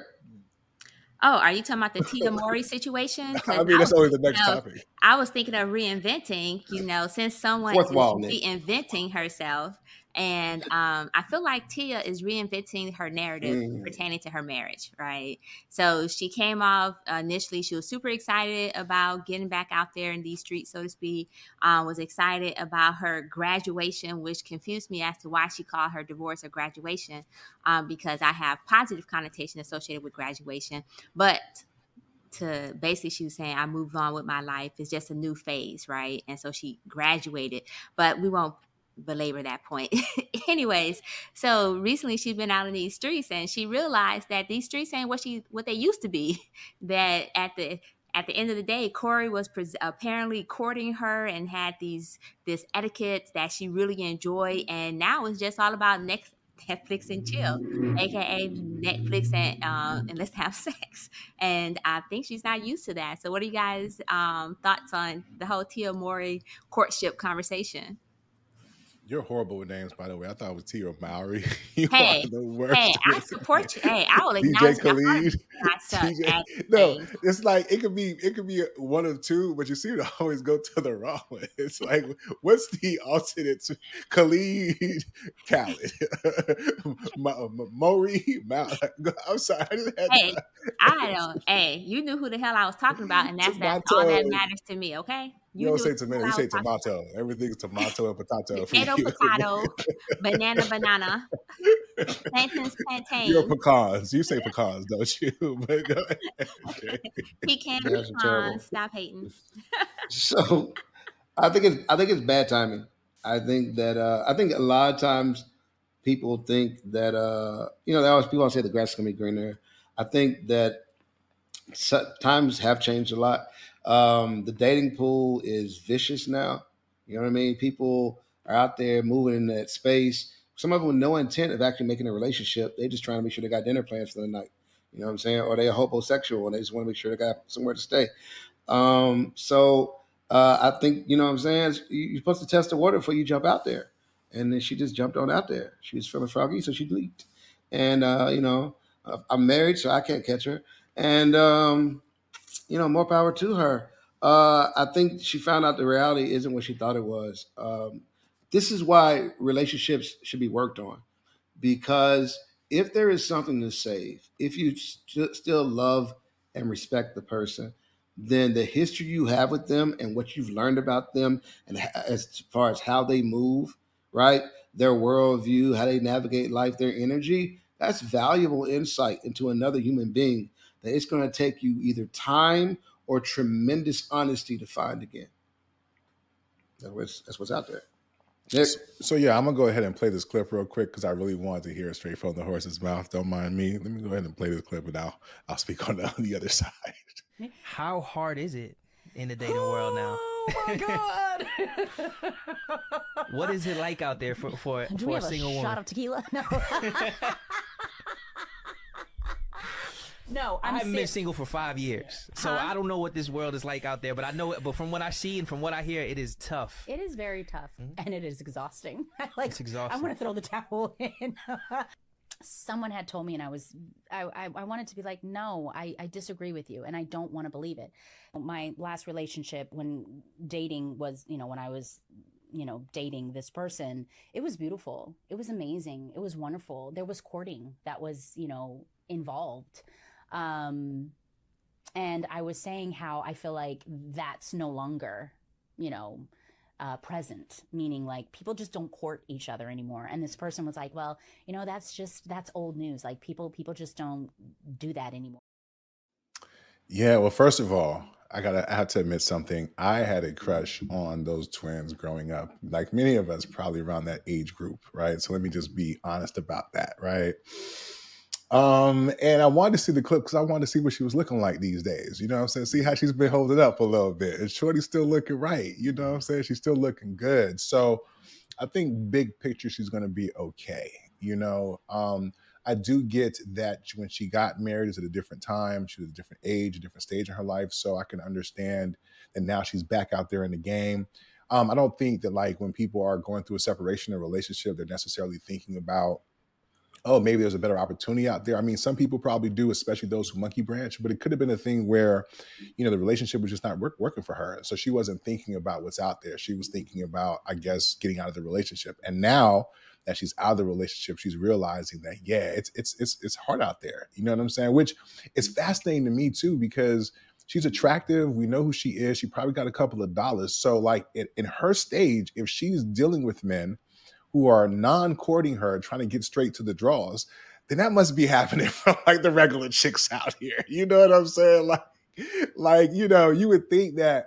Oh, are you talking about the Tia Mori situation? I mean, that's always the next you know, topic. I was thinking of reinventing, you know, since someone is reinventing herself, and um, I feel like Tia is reinventing her narrative mm. pertaining to her marriage, right? So she came off uh, initially, she was super excited about getting back out there in these streets, so to speak. Uh, was excited about her graduation, which confused me as to why she called her divorce a graduation, um, because I have positive connotation associated with graduation. But to basically she was saying I moved on with my life. It's just a new phase, right? And so she graduated. But we won't belabor that point. Anyways, so recently she's been out in these streets and she realized that these streets ain't what she what they used to be. That at the at the end of the day, Corey was apparently courting her and had these this etiquette that she really enjoyed, and now it's just all about next Netflix and chill, aka Netflix and uh, and let's have sex. And I think she's not used to that. So, what are you guys' um, thoughts on the whole Tia Mowry courtship conversation? You're horrible with names, by the way. I thought it was Tia Mowry. you hey, are the worst. Hey, I support you. Hey, I will acknowledge DJ Khalid. no, it's like it could be it could be one of two, but you seem to always go to the wrong one. It's like, what's the alternate to Khalid Khaled? Uh, Maury I'm sorry. I hey, I don't. Hey, you knew who the hell I was talking about, and that's that, all that matters to me. Okay. You, you don't say tomato, you say tomato. Everything's tomato and potato. Potato, potato, banana, banana, plantains, plantain. You're pecans. You say pecans, don't you? but go ahead. Pecan, pecan. Stop hating. so, I think it's I think it's bad timing. I think that uh, I think a lot of times people think that uh, you know they always people always say the grass is gonna be greener. I think that times have changed a lot. Um, the dating pool is vicious now. You know what I mean? People are out there moving in that space. Some of them with no intent of actually making a relationship. They're just trying to make sure they got dinner plans for the night. You know what I'm saying? Or they're homosexual and they just want to make sure they got somewhere to stay. Um, so uh, I think, you know what I'm saying? You're supposed to test the water before you jump out there. And then she just jumped on out there. She was feeling froggy, so she leaped. And, uh, you know, I'm married, so I can't catch her. And, um, you know, more power to her. Uh, I think she found out the reality isn't what she thought it was. Um, this is why relationships should be worked on, because if there is something to save, if you st- still love and respect the person, then the history you have with them and what you've learned about them, and as far as how they move, right, their worldview, how they navigate life, their energy, that's valuable insight into another human being that it's going to take you either time or tremendous honesty to find again. That's what's, that's what's out there. Nic. So, so, yeah, I'm gonna go ahead and play this clip real quick because I really wanted to hear it straight from the horse's mouth. Don't mind me. Let me go ahead and play this clip, and I'll I'll speak on the, on the other side. How hard is it in the dating world now? Oh my god! what is it like out there for for, Do for we a single a woman? Shot of tequila? No. No, I'm I have been single for five years, so Huh? I don't know what this world is like out there. But I know it. But from what I see and from what I hear, it is tough. It is very tough mm-hmm. and it is exhausting. like It's exhausting. I want to throw the towel in. Someone had told me, and I was, I, I, I wanted to be like, no, I, I disagree with you, and I don't want to believe it. My last relationship, when dating was, you know, when I was, you know, dating this person, it was beautiful. It was amazing. It was wonderful. There was courting that was, you know, involved. Um, and I was saying how I feel like that's no longer, you know, uh, present, meaning like people just don't court each other anymore. And this person was like, well, you know, that's just, that's old news. Like people, people just don't do that anymore. Yeah, well, first of all, I gotta I have to admit something. I had a crush on those twins growing up, like many of us, probably around that age group, right? So let me just be honest about that, right? Um, and I wanted to see the clip because I wanted to see what she was looking like these days. You know what I'm saying? See how she's been holding up a little bit. And Shorty's still looking right. You know what I'm saying? She's still looking good. So I think big picture, she's gonna be okay. You know, um, I do get that when she got married, is at a different time. She was a different age, a different stage in her life. So I can understand that now she's back out there in the game. Um, I don't think that like when people are going through a separation or relationship, they're necessarily thinking about oh, maybe there's a better opportunity out there. I mean, some people probably do, especially those who monkey branch, but it could have been a thing where, you know, the relationship was just not work, working for her. So she wasn't thinking about what's out there. She was thinking about, I guess, getting out of the relationship. And now that she's out of the relationship, she's realizing that, yeah, it's it's it's it's hard out there. You know what I'm saying? Which is fascinating to me too, because she's attractive. We know who she is. She probably got a couple of dollars. So, like in, in her stage, if she's dealing with men who are non-courting her, trying to get straight to the draws, then that must be happening from like the regular chicks out here. You know what I'm saying? Like, like you know, you would think that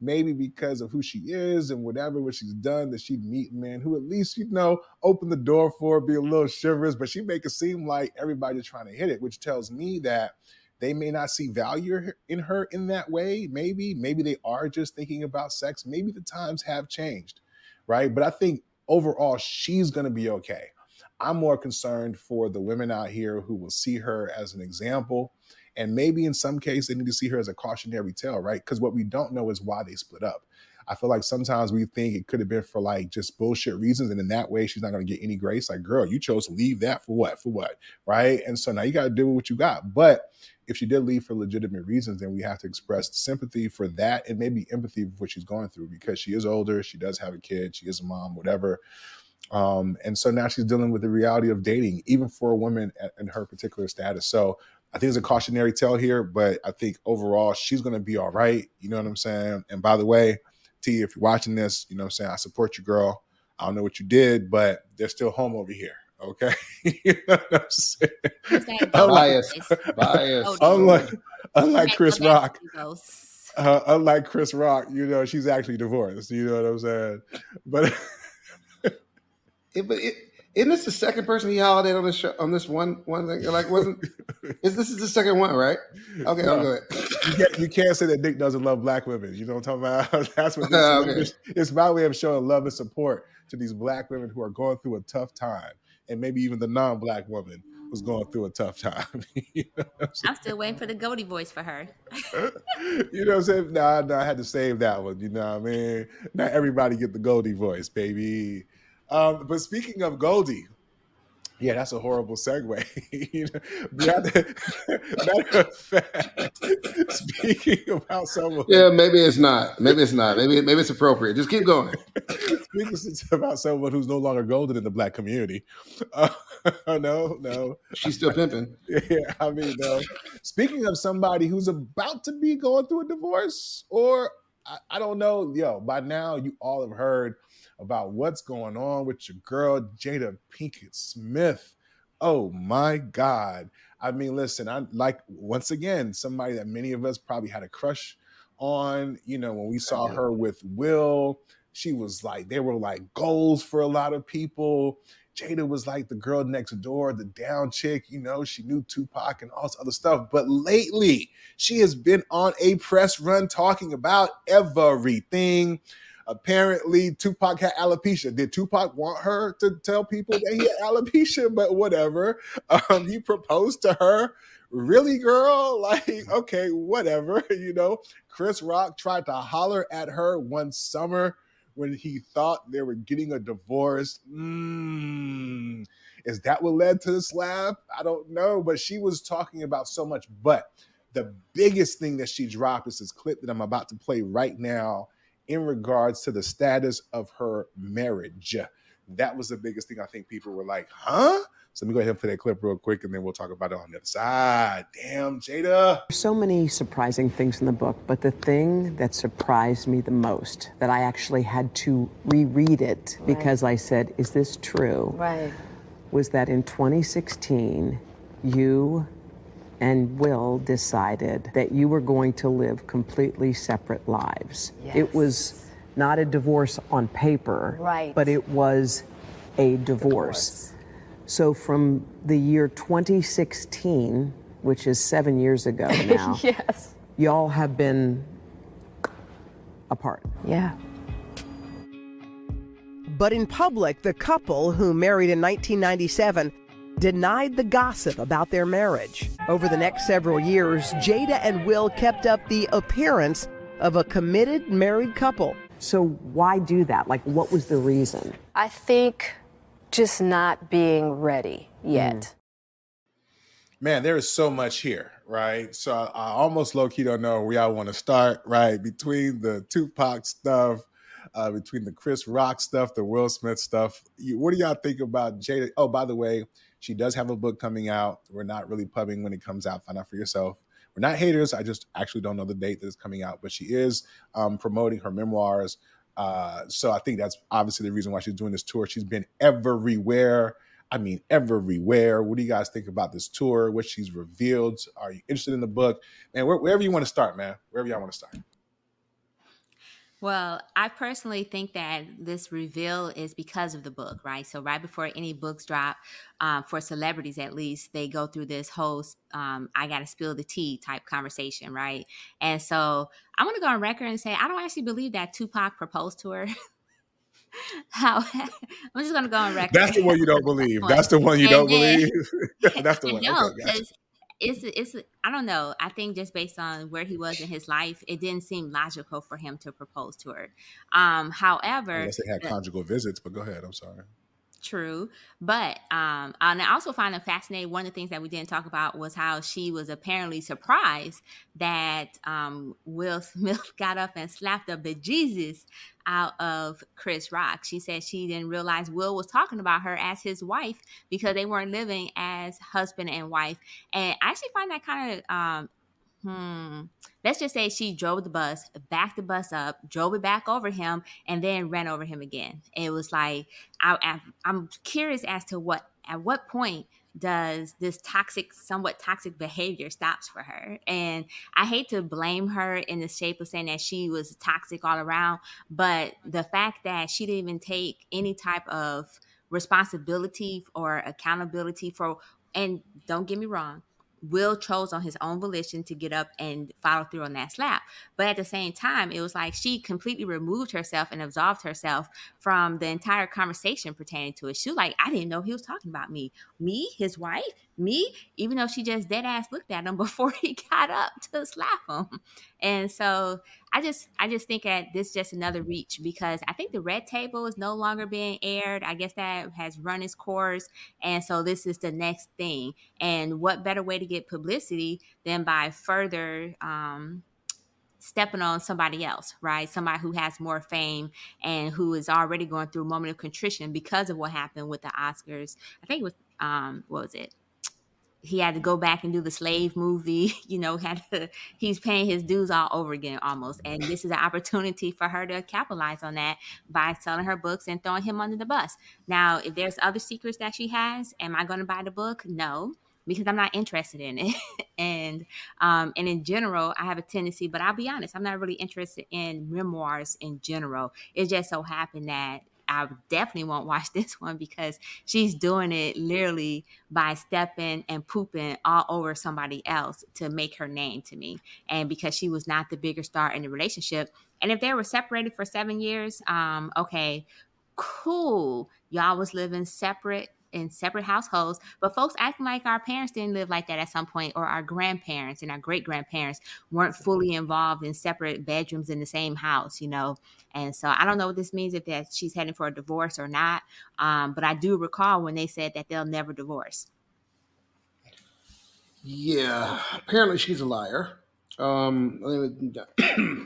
maybe because of who she is and whatever what she's done, that she'd meet men who at least you know open the door for be a little chivalrous. But she make it seem like everybody's trying to hit it, which tells me that they may not see value in her in that way. Maybe, maybe they are just thinking about sex. Maybe the times have changed, right? But I think overall, she's going to be okay. I'm more concerned for the women out here who will see her as an example. And maybe in some case, they need to see her as a cautionary tale, right? Because what we don't know is why they split up. I feel like sometimes we think it could have been for like just bullshit reasons. And in that way, she's not going to get any grace. Like, girl, you chose to leave that for what? For what? Right. And so now you got to do what you got. But if she did leave for legitimate reasons, then we have to express sympathy for that and maybe empathy for what she's going through because she is older. She does have a kid. She is a mom, whatever. Um, and so now she's dealing with the reality of dating, even for a woman in her particular status. So I think it's a cautionary tale here, but I think overall she's going to be all right. You know what I'm saying? And by the way, T, if you're watching this, you know what I'm saying? I support you, girl. I don't know what you did, but there's still home over here. Okay. you know what I'm saying? Bias. Bias. Unlike, unlike Chris Rock. Uh, unlike Chris Rock, you know, she's actually divorced. You know what I'm saying? But it, but it, isn't this the second person he hollered on this show on this one one thing? Like, wasn't is this is the second one, right? Okay, no, I'll go ahead. You can't, you can't say that Nic doesn't love black women. You know what I'm talking about? That's what this okay. is. It's my way of showing love and support to these black women who are going through a tough time, and maybe even the non-black woman was going through a tough time. you know I'm, I'm, still waiting for the Goldie voice for her. you know what I'm saying? Nah, nah, I had to save that one. You know what I mean? Not everybody get the Goldie voice, baby. Um, but speaking of Goldie, yeah, that's a horrible segue. you know, matter, of fact, speaking about someone. Yeah, maybe it's not. Maybe it's not. Maybe maybe it's appropriate. Just keep going. speaking about someone who's no longer golden in the black community. Uh, no, no, she's still pimping. Yeah, I mean, no. Speaking of somebody who's about to be going through a divorce, or I, I don't know, yo, by now you all have heard about what's going on with your girl, Jada Pinkett Smith. Oh my God. I mean, listen, I like once again, somebody that many of us probably had a crush on. You know, when we saw her with Will, she was like, they were like goals for a lot of people. Jada was like the girl next door, the down chick, you know, she knew Tupac and all this other stuff. But lately, she has been on a press run talking about everything Apparently, Tupac had alopecia. Did Tupac want her to tell people that he had alopecia? But whatever. Um, he proposed to her. Really, girl? Like, okay, whatever. You know, Chris Rock tried to holler at her one summer when he thought they were getting a divorce. Mm, is that what led to the slap? I don't know, but she was talking about so much. But the biggest thing that she dropped is this clip that I'm about to play right now in regards to the status of her marriage. That was the biggest thing I think people were like, huh? So let me go ahead and play that clip real quick and then we'll talk about it on the other side. Damn, Jada. So many surprising things in the book, but the thing that surprised me the most, that I actually had to reread it right. because I said, is this true? Right. Was that in 2016, you and Will decided that you were going to live completely separate lives. Yes. It was not a divorce on paper, right. but it was a divorce. divorce. So from the year 2016, which is seven years ago now, yes. y'all have been apart. Yeah. But in public, the couple who married in 1997 denied the gossip about their marriage. Over the next several years, Jada and Will kept up the appearance of a committed married couple. So, why do that? Like, what was the reason? I think just not being ready yet. Mm. Man, there is so much here, right? So, I almost low key don't know where y'all want to start, right? Between the Tupac stuff, uh, between the Chris Rock stuff, the Will Smith stuff. what do y'all think about Jada? Oh, by the way, she does have a book coming out. We're not really pubbing when it comes out. Find out for yourself. We're not haters. I just actually don't know the date that it's coming out, but she is um, promoting her memoirs. Uh, so I think that's obviously the reason why she's doing this tour. She's been everywhere. I mean, everywhere. What do you guys think about this tour? What she's revealed? Are you interested in the book? Man, wherever you want to start, man. Wherever y'all want to start. Well, I personally think that this reveal is because of the book, right? So, right before any books drop, um, for celebrities at least, they go through this whole um, I got to spill the tea type conversation, right? And so, I'm going to go on record and say I don't actually believe that Tupac proposed to her. How I'm just gonna go on record. That's the one you don't believe. That's the one you don't then, believe. That's the one. No, because okay, it's it's I don't know. I think just based on where he was in his life, it didn't seem logical for him to propose to her. Um, however, unless they had conjugal visits. But go ahead. I'm sorry true. But um, and I also find it fascinating. One of the things that we didn't talk about was how she was apparently surprised that um, Will Smith got up and slapped the bejesus out of Chris Rock. She said she didn't realize Will was talking about her as his wife because they weren't living as husband and wife. And I actually find that kind of um, hmm, let's just say she drove the bus, backed the bus up, drove it back over him, and then ran over him again. It was like I, I'm curious as to what at what point does this toxic, somewhat toxic behavior stops for her. And I hate to blame her in the shape of saying that she was toxic all around, but the fact that she didn't even take any type of responsibility or accountability for and don't get me wrong Will chose on his own volition to get up and follow through on that slap. But at the same time, it was like she completely removed herself and absolved herself from the entire conversation pertaining to. She was like, I didn't know he was talking about me. Me, his wife, me, even though she just dead ass looked at him before he got up to slap him. And so I just I just think that this is just another reach because I think the red table is no longer being aired. I guess that has run its course. And so this is the next thing. And what better way to get publicity than by further um stepping on somebody else, right? Somebody who has more fame and who is already going through a moment of contrition because of what happened with the Oscars. I think it was um what was it? he had to go back and do the slave movie you know had to he's paying his dues all over again almost and this is an opportunity for her to capitalize on that by selling her books and throwing him under the bus now if there's other secrets that she has am i going to buy the book no because i'm not interested in it and um and in general i have a tendency but i'll be honest i'm not really interested in memoirs in general it just so happened that I definitely won't watch this one because she's doing it literally by stepping and pooping all over somebody else to make her name to me. And because she was not the bigger star in the relationship. And if they were separated for seven years, um, okay, cool. Y'all was living separate in separate households, but folks acting like our parents didn't live like that at some point, or our grandparents and our great grandparents weren't fully involved in separate bedrooms in the same house, you know. And so I don't know what this means if that she's heading for a divorce or not. Um, but I do recall when they said that they'll never divorce. Yeah, apparently she's a liar. Um,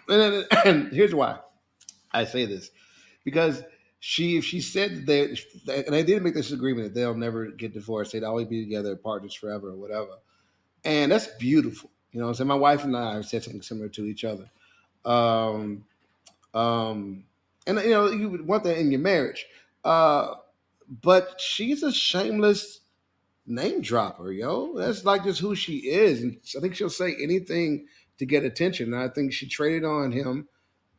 and, and here's why I say this because she if she said that and they did make this agreement that they'll never get divorced, they'd always be together, partners forever, or whatever. And that's beautiful. You know I'm saying? My wife and I have said something similar to each other. Um, um, and you know, you would want that in your marriage. Uh, but she's a shameless name dropper, yo. That's like just who she is. And I think she'll say anything to get attention. And I think she traded on him,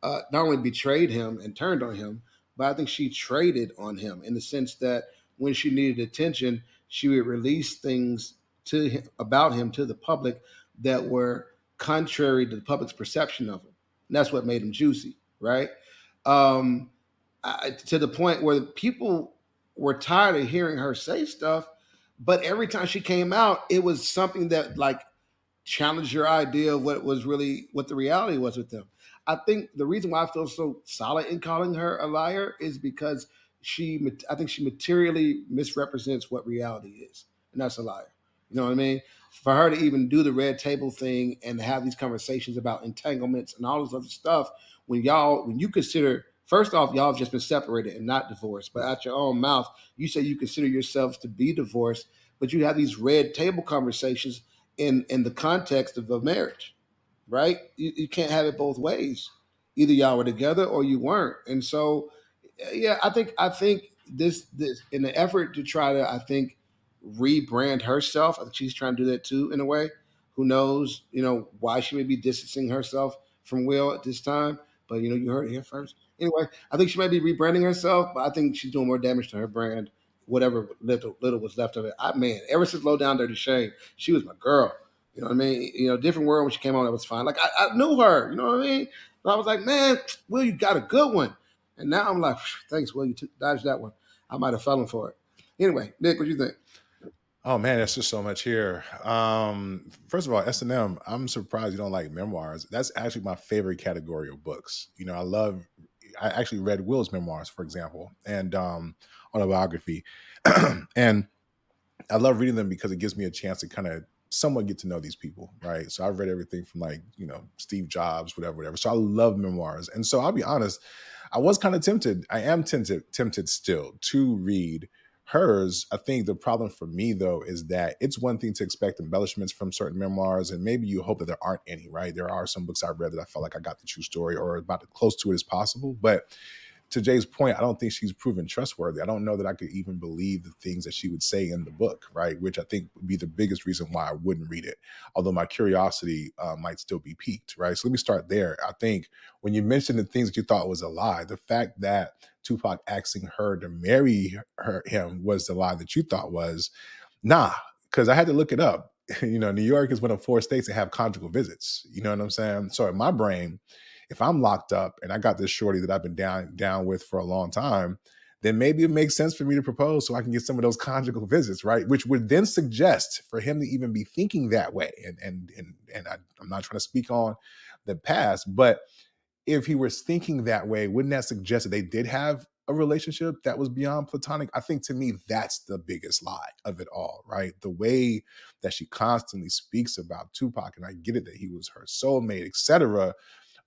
uh, not only betrayed him and turned on him, but I think she traded on him in the sense that when she needed attention, she would release things to him about him to the public that were contrary to the public's perception of him. And that's what made him juicy, right? Um, I, to the point where people were tired of hearing her say stuff, but every time she came out, it was something that like challenged your idea of what was really what the reality was with them. I think the reason why I feel so solid in calling her a liar is because she, I think she materially misrepresents what reality is, and that's a liar. You know what I mean? For her to even do the red table thing and have these conversations about entanglements and all this other stuff, when y'all, when you consider, first off, y'all have just been separated and not divorced, but at your own mouth, you say you consider yourselves to be divorced, but you have these red table conversations in in the context of a marriage right? You, you can't have it both ways. Either y'all were together or you weren't. And so, yeah, I think I think this this in the effort to try to I think rebrand herself. I think she's trying to do that too in a way. Who knows, you know, why she may be distancing herself from Will at this time. but you know, you heard it here first. Anyway, I think she might be rebranding herself, but I think she's doing more damage to her brand. Whatever little, little was left of it. I man, ever since Low Down Dirty Shame, she was my girl. You know what I mean? You know, different world when she came on, that was fine. Like I, I knew her. You know what I mean? But I was like, man, Will, you got a good one. And now I'm like, thanks, Will, you t- dodged that one. I might have fallen for it. Anyway, Nic, what do you think? Oh man, there's just so much here. Um, first of all, SNM. I'm surprised you don't like memoirs. That's actually my favorite category of books. You know, I love. I actually read Will's memoirs, for example, and um, autobiography, and I love reading them because it gives me a chance to kind of somewhat get to know these people, right? So I've read everything from like you know Steve Jobs, whatever, whatever. So I love memoirs, and so I'll be honest, I was kind of tempted. I am tempted, tempted still to read hers i think the problem for me though is that it's one thing to expect embellishments from certain memoirs and maybe you hope that there aren't any right there are some books i've read that i felt like i got the true story or about as close to it as possible but to Jay's point, I don't think she's proven trustworthy. I don't know that I could even believe the things that she would say in the book, right? Which I think would be the biggest reason why I wouldn't read it. Although my curiosity uh, might still be piqued, right? So let me start there. I think when you mentioned the things that you thought was a lie, the fact that Tupac asking her to marry her him was the lie that you thought was, nah, because I had to look it up. you know, New York is one of four states that have conjugal visits. You know what I'm saying? So in my brain, if I'm locked up and I got this shorty that I've been down down with for a long time, then maybe it makes sense for me to propose so I can get some of those conjugal visits, right? Which would then suggest for him to even be thinking that way. And and and and I, I'm not trying to speak on the past, but if he was thinking that way, wouldn't that suggest that they did have a relationship that was beyond platonic? I think to me, that's the biggest lie of it all, right? The way that she constantly speaks about Tupac, and I get it that he was her soulmate, etc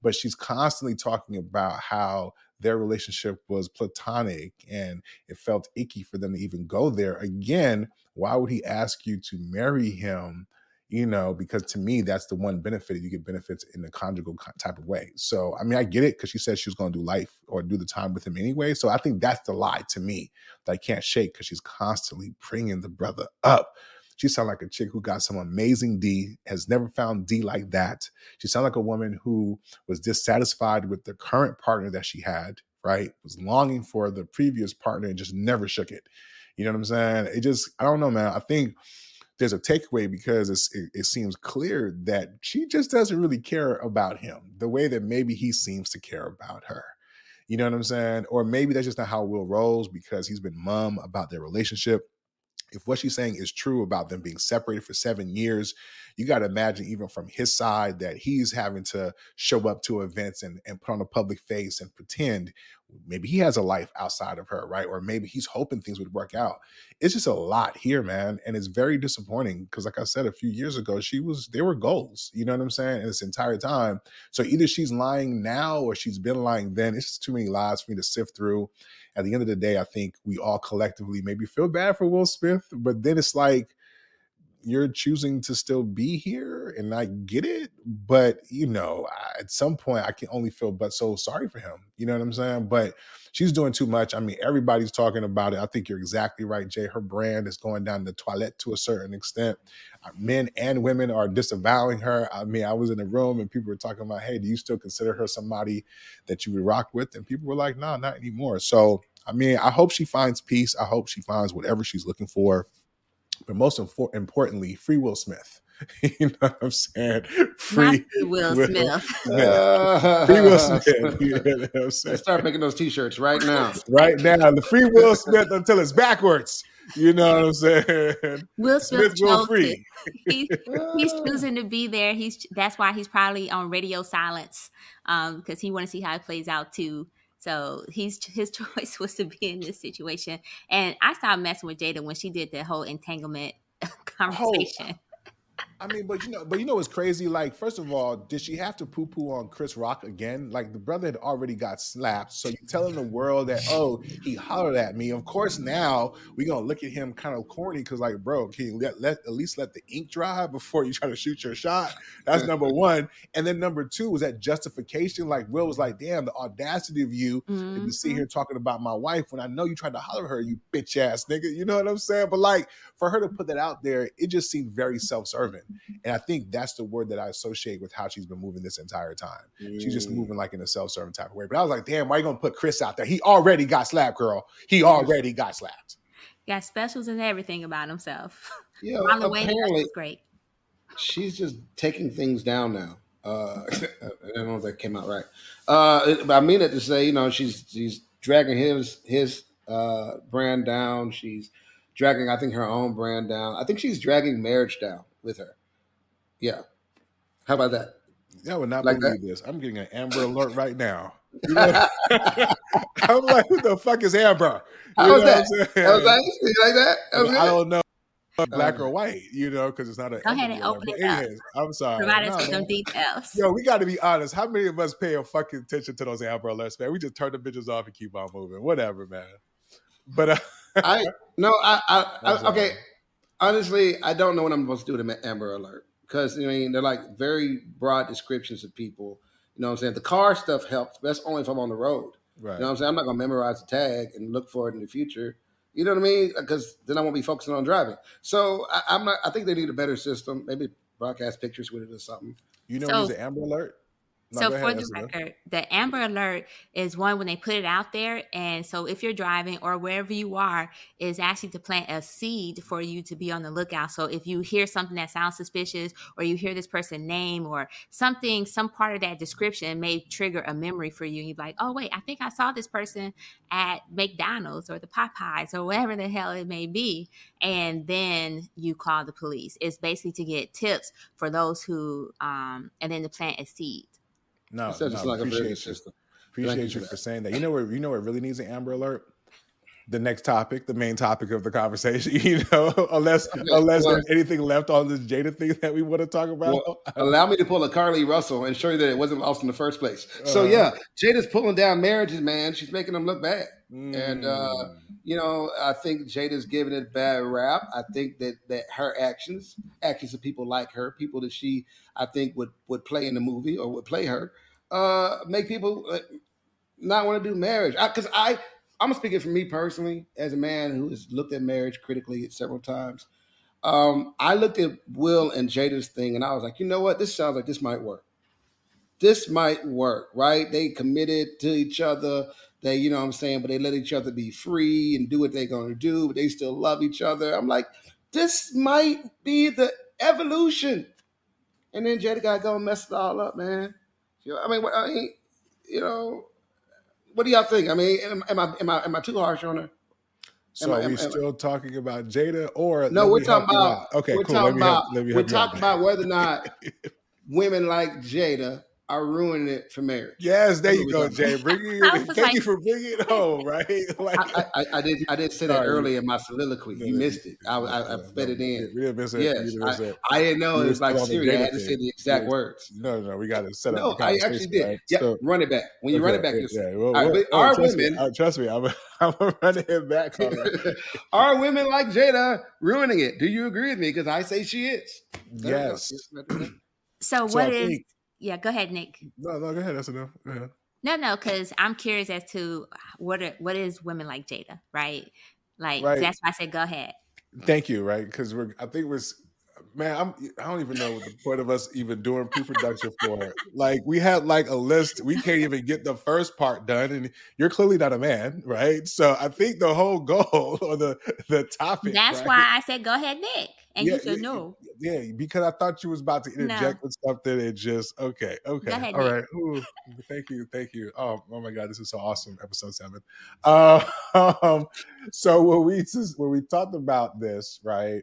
but she's constantly talking about how their relationship was platonic and it felt icky for them to even go there. Again, why would he ask you to marry him? You know, because to me, that's the one benefit. You get benefits in the conjugal type of way. So, I mean, I get it because she said she was going to do life or do the time with him anyway. So, I think that's the lie to me that I can't shake because she's constantly bringing the brother up she sounds like a chick who got some amazing D, has never found D like that. She sounds like a woman who was dissatisfied with the current partner that she had, right? Was longing for the previous partner and just never shook it. You know what I'm saying? It just, I don't know, man. I think there's a takeaway because it, it, seems clear that she just doesn't really care about him the way that maybe he seems to care about her. You know what I'm saying? Or maybe that's just not how Will rolls because he's been mum about their relationship if what she's saying is true about them being separated for seven years, you got to imagine, even from his side, that he's having to show up to events and, and put on a public face and pretend maybe he has a life outside of her, right? Or maybe he's hoping things would work out. It's just a lot here, man. And it's very disappointing because, like I said a few years ago, she was, there were goals, you know what I'm saying? And this entire time. So either she's lying now or she's been lying then. It's just too many lies for me to sift through at the end of the day, I think we all collectively maybe feel bad for Will Smith, but then it's like you're choosing to still be here, and I get it, but you know, at some point, I can only feel but so sorry for him. You know what I'm saying? But she's doing too much. I mean, everybody's talking about it. I think you're exactly right, Jay. Her brand is going down the toilet to a certain extent. Uh, men and women are disavowing her. I mean, I was in a room and people were talking about, hey, do you still consider her somebody that you would rock with? And people were like, no, nah, not anymore. So, I mean, I hope she finds peace. I hope she finds whatever she's looking for. But most infor- importantly, free Will Smith. you know what I'm saying? Free Will, Will Smith. Smith. Uh, free Will Smith. You know what I'm saying? Start making those T-shirts right now. right now, the free Will Smith until it's backwards. You know what I'm saying? Will Smith, Smith will free. He, he's choosing to be there. He's that's why he's probably on radio silence um, because he want to see how it plays out too. So he's his choice was to be in this situation. And I stopped messing with Jada when she did the whole entanglement oh, conversation. I mean, but you know, but you know what's crazy? Like, first of all, did she have to poo poo on Chris Rock again? Like, the brother had already got slapped. So you're telling the world that, oh, he hollered at me. Of course, now we're gonna look at him kind of corny because, like, bro, can you let, let at least let the ink dry before you try to shoot your shot? That's number one. And then number two was that justification. Like, Will was like, damn, the audacity of you mm-hmm. to sit here talking about my wife when I know you tried to holler at her, you bitch ass nigga. You know what I'm saying? But like, for her to put that out there, it just seemed very self serving. And I think that's the word that I associate with how she's been moving this entire time. Mm. She's just mm. moving like in a self-serving type of way. But I was like, damn, why are you gonna put Chris out there? He already got slapped, girl. He already got slapped. Got specials and everything about himself. Yeah, on the way, way, great. She's just taking things down now. Uh, I don't know if that came out right. Uh, but I mean it to say, you know, she's she's dragging his his uh, brand down. She's dragging, I think, her own brand down. I think she's dragging marriage down with her. Yeah. How about that? I would not like believe that? this. I'm getting an Amber alert right now. You know? I'm like, who the fuck is Amber? You How was that? How was that? like that? I don't know black or white, you know, because it's not a. Go ahead and open it up. I'm sorry. Provide us with some details. Yo, we got to be honest. How many of us pay a fucking attention to those Amber alerts, man? We just turn the bitches off and keep on moving. Whatever, man. But uh, I no, I, I, I okay. Honestly, I don't know what I'm supposed to do to Amber Alert because I mean they're like very broad descriptions of people. You know what I'm saying? The car stuff helps, but that's only if I'm on the road. Right. You know what I'm saying? I'm not gonna memorize the tag and look for it in the future. You know what I mean? Because then I won't be focusing on driving. So I, am not. I think they need a better system. Maybe broadcast pictures with it or something. You know, so, an Amber Alert. No, so for the record, the Amber Alert is one when they put it out there, and so if you're driving or wherever you are, is actually to plant a seed for you to be on the lookout. So if you hear something that sounds suspicious, or you hear this person name, or something, some part of that description may trigger a memory for you, and you're like, oh wait, I think I saw this person at McDonald's or the Popeyes or whatever the hell it may be, and then you call the police. It's basically to get tips for those who, um, and then to plant a seed. No, no like appreciate you. System. Appreciate you, you for saying that. You know what? You know what really needs an Amber Alert. The next topic, the main topic of the conversation. You know, unless unless well, there's anything left on this Jada thing that we want to talk about. Well, allow me to pull a Carlee Russell and show you that it wasn't lost in the first place. So uh, yeah, Jada's pulling down marriages, man. She's making them look bad, mm. and uh, mm. you know, I think Jada's giving it bad rap. I think that that her actions, actions of people like her, people that she, I think would would play in the movie or would play her uh, make people uh, not want to do marriage. Because I, I, I'm speaking for me personally, as a man who has looked at marriage critically several times. Um, I looked at Will and Jada's thing, and I was like, you know what? This sounds like this might work. This might work, right? They committed to each other. They, you know what I'm saying, but they let each other be free and do what they're going to do, but they still love each other. I'm like, this might be the evolution. And then Jada got to go mess it all up, man. You know, I mean, I mean, you know, what do y'all think? I mean, am, am I am I am I too harsh on her? So am are I, we still talking about Jada or no? We're talking about okay. We're cool. talking about we're talking about whether or not women like Jada are ruined it for marriage. Yes, there you go, Jay. Bring it. Thank like, you for bringing it home. Right? Like, I, I, I, did. I did say that earlier in my soliloquy. You missed it. I, I, I fed it in. Yes, I, I didn't know it was like serious. I had to say the exact words. No, no, we got to set up. No, I actually did. Right? Yeah, so, run it back. When you okay, run it back, yeah. Well, well, oh, our women. Me, trust me, I'm. I'm running it back. Are women like Jada ruining it? Do you agree with me? Because I say she is. Yes. So, what is yeah, go ahead, Nic. No, no, go ahead. That's enough. No, no, because I'm curious as to what are, what is women like Jada, right? Like right. that's why I said go ahead. Thank you, right? Because we're I think we're man, I'm I don't even know what the point of us even doing pre-production for. Like we had like a list, we can't even get the first part done, and you're clearly not a man, right? So I think the whole goal or the the topic. That's right? why I said go ahead, Nic, and yeah, you said no. Yeah, because I thought you was about to interject no. with something and just okay, okay, ahead, all right. Ooh, thank you, thank you. Oh, oh my God, this is so awesome. Episode seven. Uh, um, so when we when we talked about this, right?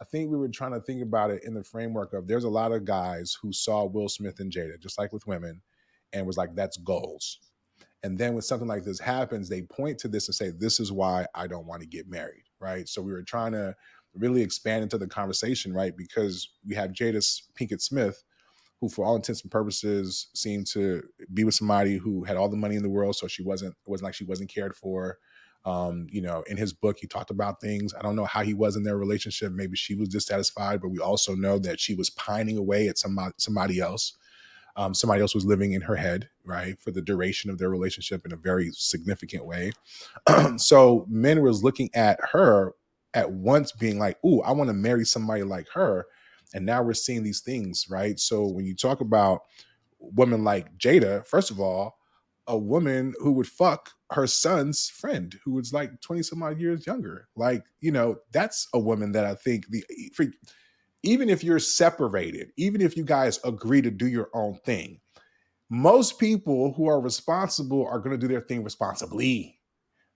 I think we were trying to think about it in the framework of there's a lot of guys who saw Will Smith and Jada, just like with women, and was like, that's goals. And then when something like this happens, they point to this and say, this is why I don't want to get married, right? So we were trying to really expand into the conversation, right? Because we have Jada Pinkett Smith, who, for all intents and purposes, seemed to be with somebody who had all the money in the world, so she wasn't it wasn't like she wasn't cared for. Um, you know, in his book, he talked about things. I don't know how he was in their relationship. Maybe she was dissatisfied, but we also know that she was pining away at somebody, somebody else. Um, somebody else was living in her head, right, for the duration of their relationship in a very significant way. so men was looking at her at once being like, "Ooh, I want to marry somebody like her," And now we're seeing these things, right? So when you talk about women like Jada, first of all, a woman who would fuck her son's friend who was like 20 some odd years younger. Like, you know, that's a woman that I think the for, even if you're separated, even if you guys agree to do your own thing, most people who are responsible are going to do their thing responsibly,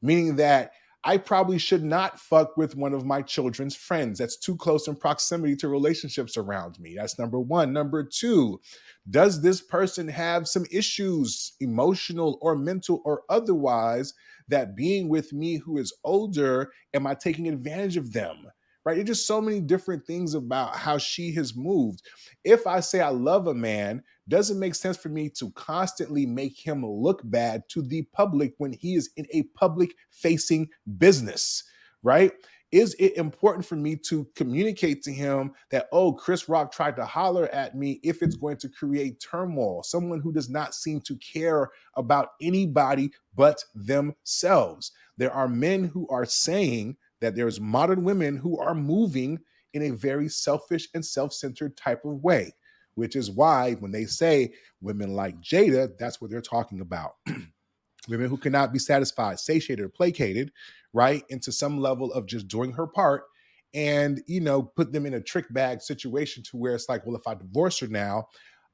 meaning that I probably should not fuck with one of my children's friends. That's too close in proximity to relationships around me. That's number one. Number two, does this person have some issues, emotional or mental or otherwise, that being with me who is older, am I taking advantage of them? Right? Just so many different things about how she has moved. If I say I love a man, doesn't make sense for me to constantly make him look bad to the public when he is in a public facing business, right? Is it important for me to communicate to him that, oh, Chris Rock tried to holler at me if it's going to create turmoil? Someone who does not seem to care about anybody but themselves. There are men who are saying that there's modern women who are moving in a very selfish and self centered type of way which is why when they say women like Jada, that's what they're talking about. women who cannot be satisfied, satiated, or placated, right, into some level of just doing her part and, you know, put them in a trick bag situation to where it's like, well, if I divorce her now,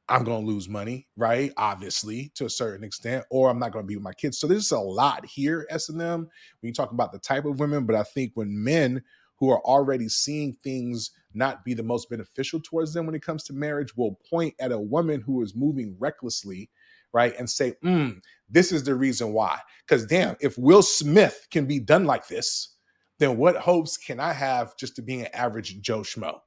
I'm going to lose money, right? Obviously, to a certain extent, or I'm not going to be with my kids. So there's a lot here, SNM, when you talk about the type of women. But I think when men who are already seeing things not be the most beneficial towards them when it comes to marriage will point at a woman who is moving recklessly, right? And say, mm, this is the reason why. Because damn, if Will Smith can be done like this, then what hopes can I have just to being an average Joe Schmo?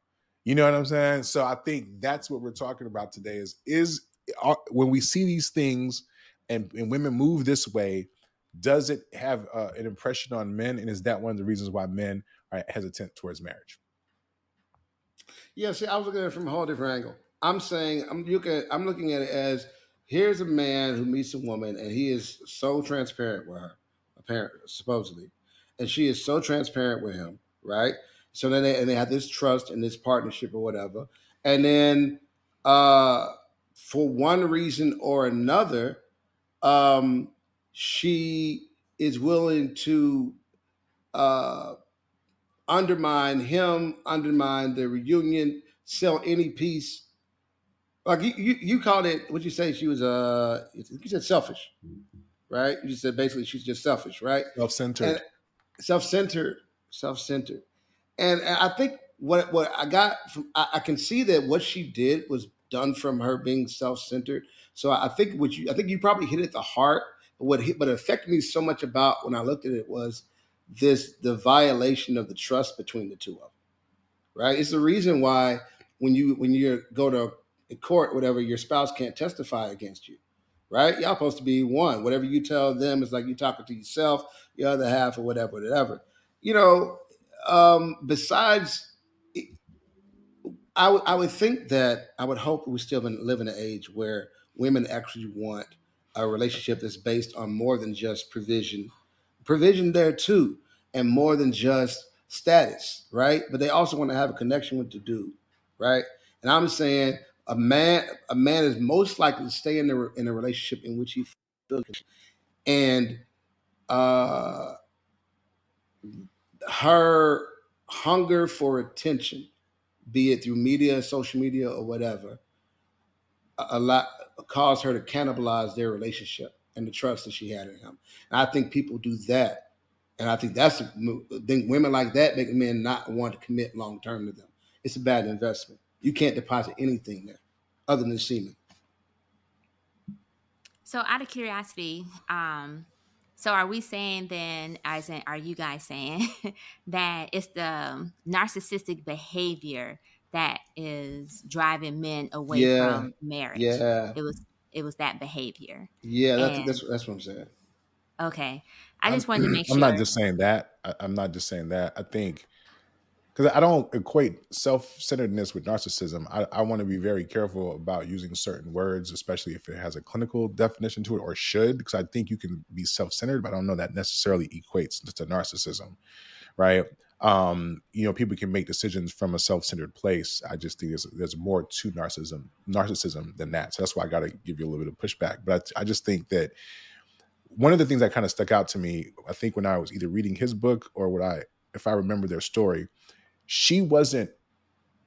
You know what I'm saying? So I think that's what we're talking about today is is uh, when we see these things and, and women move this way, does it have uh, an impression on men? And is that one of the reasons why men are hesitant towards marriage? Yeah, see, I was looking at it from a whole different angle. I'm saying I'm looking I'm looking at it as here's a man who meets a woman and he is so transparent with her, apparently supposedly, and she is so transparent with him, right? So then they and they have this trust and this partnership or whatever, and then uh, for one reason or another, um, she is willing to uh, undermine him, undermine the reunion, sell any piece. Like you, you, you called it. What you say? She was uh, you said selfish, right? You just said basically she's just selfish, right? Self-centered, self-centered, self-centered. And, I think what what I got from I, I, can see that what she did was done from her being self-centered. So I think what you I think you probably hit it the heart. But what hit, what affected me so much about when I looked at it was this the violation of the trust between the two of them right it's the reason why when you when you go to court whatever your spouse can't testify against you right y'all supposed to be one whatever you tell them is like you talking to yourself the other half or whatever whatever you know um besides I, w- I would think that i would hope we still live in an age where women actually want a relationship that's based on more than just provision provision there too, and more than just status, right? But they also want to have a connection with the dude, right? And I'm saying a man, a man is most likely to stay in the in a relationship in which he feels, and uh, her hunger for attention, be it through media, social media, or whatever, a lot cause her to cannibalize their relationship and the trust that she had in him. And I think people do that. And I think that's the think women like that make men not want to commit long term to them. It's a bad investment. You can't deposit anything there other than semen. So out of curiosity, um, so are we saying then, as in, are you guys saying that it's the um, narcissistic behavior that is driving men away yeah. from marriage? Yeah, it was it was that behavior. Yeah, that's that's, that's what I'm saying. Okay, I just I'm, wanted to make sure. I'm not just saying that. I, I'm not just saying that. I think because I don't equate self-centeredness with narcissism. I, I want to be very careful about using certain words, especially if it has a clinical definition to it or should, because I think you can be self-centered, but I don't know that necessarily equates to narcissism, right? um, you know, people can make decisions from a self-centered place. I just think there's there's more to narcissism narcissism than that. So that's why I got to give you a little bit of pushback. But I, I just think that one of the things that kind of stuck out to me, I think when I was either reading his book or what I, if I remember their story, she wasn't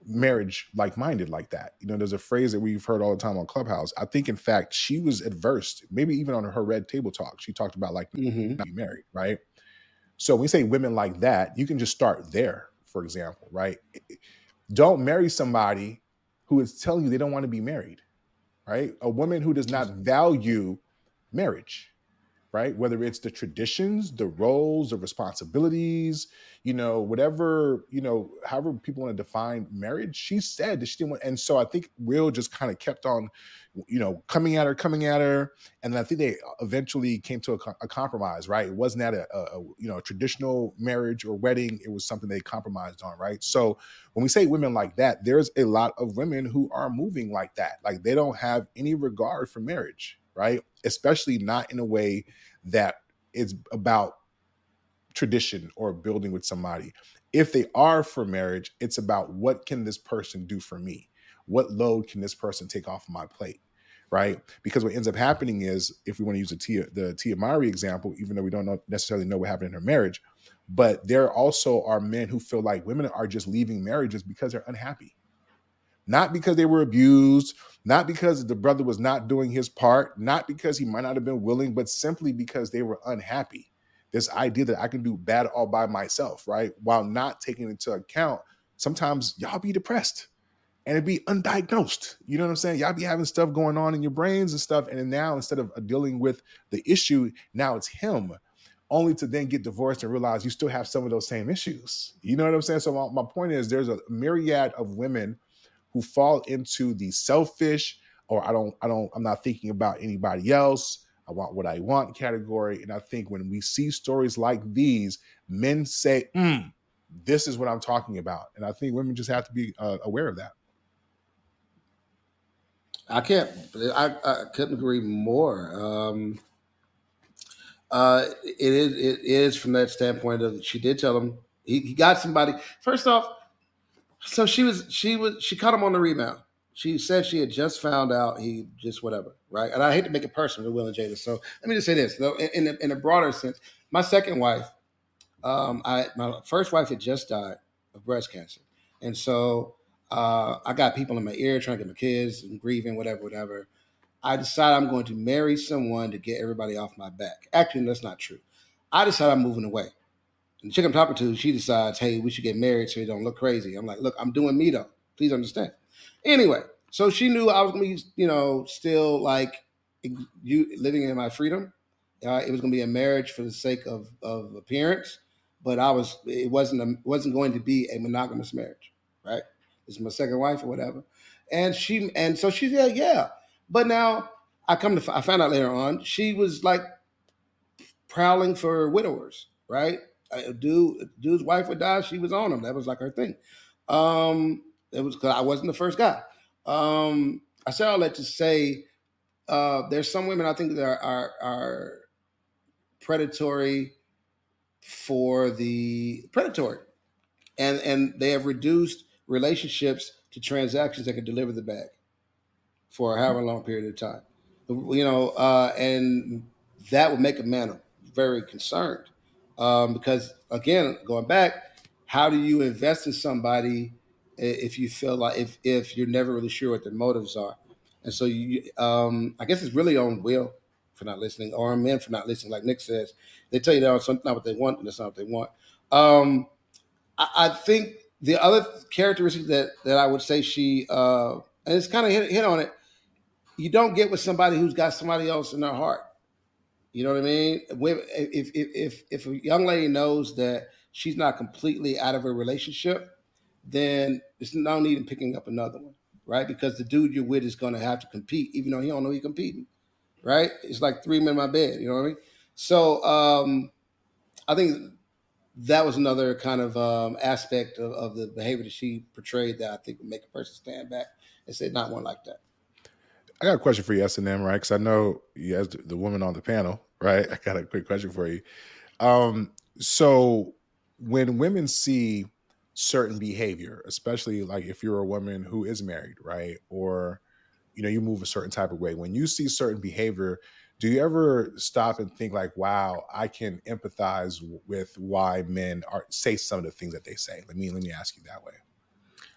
marriage like minded like that. You know, there's a phrase that we've heard all the time on Clubhouse. I think, in fact, she was adverse, maybe even on her red table talk. She talked about like mm-hmm. not married, right? So when we say women like that, you can just start there, for example, right? Don't marry somebody who is telling you they don't want to be married, right? A woman who does not value marriage right? Whether it's the traditions, the roles, the responsibilities, you know, whatever, you know, however people want to define marriage, she said that she didn't want, and so I think Will just kind of kept on, you know, coming at her, coming at her, and I think they eventually came to a, a compromise, right? It wasn't at a, a, you know a traditional marriage or wedding; it was something they compromised on, right? So when we say women like that, there's a lot of women who are moving like that, like they don't have any regard for marriage, right? Especially not in a way that is about tradition or building with somebody. If they are for marriage, it's about what can this person do for me? What load can this person take off my plate? Right? Because what ends up happening is, if we want to use the Tia, the Tia Mowry example, even though we don't know, necessarily know what happened in her marriage, but there also are men who feel like women are just leaving marriages because they're unhappy not because they were abused, not because the brother was not doing his part, not because he might not have been willing, but simply because they were unhappy. This idea that I can do bad all by myself, right? While not taking into account, sometimes y'all be depressed and it be undiagnosed. You know what I'm saying? Y'all be having stuff going on in your brains and stuff. And now instead of uh, dealing with the issue, now it's him only to then get divorced and realize you still have some of those same issues. You know what I'm saying? So my, my point is there's a myriad of women who fall into the selfish or I don't I don't I'm not thinking about anybody else. I want what I want category. And I think when we see stories like these, men say, mm, this is what I'm talking about. And I think women just have to be uh, aware of that. I can't, I, I couldn't agree more. Um, uh, it is, it is from that standpoint of she did tell him he, he got somebody. First off, so she was she was she caught him on the rebound. She said she had just found out he just whatever, right? And I hate to make it personal to Will and Jada. So let me just say this, though, in, in, in a broader sense, my second wife, um, I my first wife had just died of breast cancer, and so uh, I got people in my ear trying to get my kids and grieving, whatever, whatever. I decided I'm going to marry someone to get everybody off my back. Actually, that's not true. I decided I'm moving away. The chick I'm talking to, she decides, hey, we should get married so you don't look crazy. I'm like, look, I'm doing me though. Please understand. Anyway, so she knew I was gonna be, you know, still like you living in my freedom. Uh, it was gonna be a marriage for the sake of of appearance, but I was it wasn't a, wasn't going to be a monogamous marriage, right? Is my second wife or whatever, and she and so she said, yeah. But now I come to I found out later on she was like prowling for widowers, right? Dude, dude's wife would die, she was on him. That was like her thing. Um, it was because I wasn't the first guy. Um, I say all that to say uh, there's some women I think that are, are, are predatory for the predatory, and and they have reduced relationships to transactions that can deliver the bag for however long period of time. You know, uh, and that would make a man very concerned um, because again, going back, how do you invest in somebody if you feel like if if you're never really sure what their motives are? And so you, um, I guess it's really on Will for not listening, or men for not listening. Like Nic says, they tell you that's not what they want, and that's not what they want. Um, I, I, think the other characteristic that that I would say she, uh, and it's kind of hit, hit on it. You don't get with somebody who's got somebody else in their heart. You know what I mean? If if if a young lady knows that she's not completely out of a relationship, then there's no need in picking up another one, right? Because the dude you're with is going to have to compete, even though he don't know he's competing, right? It's like three men in my bed. You know what I mean? So um, I think that was another kind of um, aspect of, of, the behavior that she portrayed that I think would make a person stand back and say, "Not one like that." I got a question for you, SNM, right? Because I know you as the woman on the panel, right? I got a quick question for you. Um, so when women see certain behavior, especially like if you're a woman who is married, right? Or you know, you move a certain type of way. When you see certain behavior, do you ever stop and think like, wow, I can empathize with why men are say some of the things that they say? Let me let me ask you that way.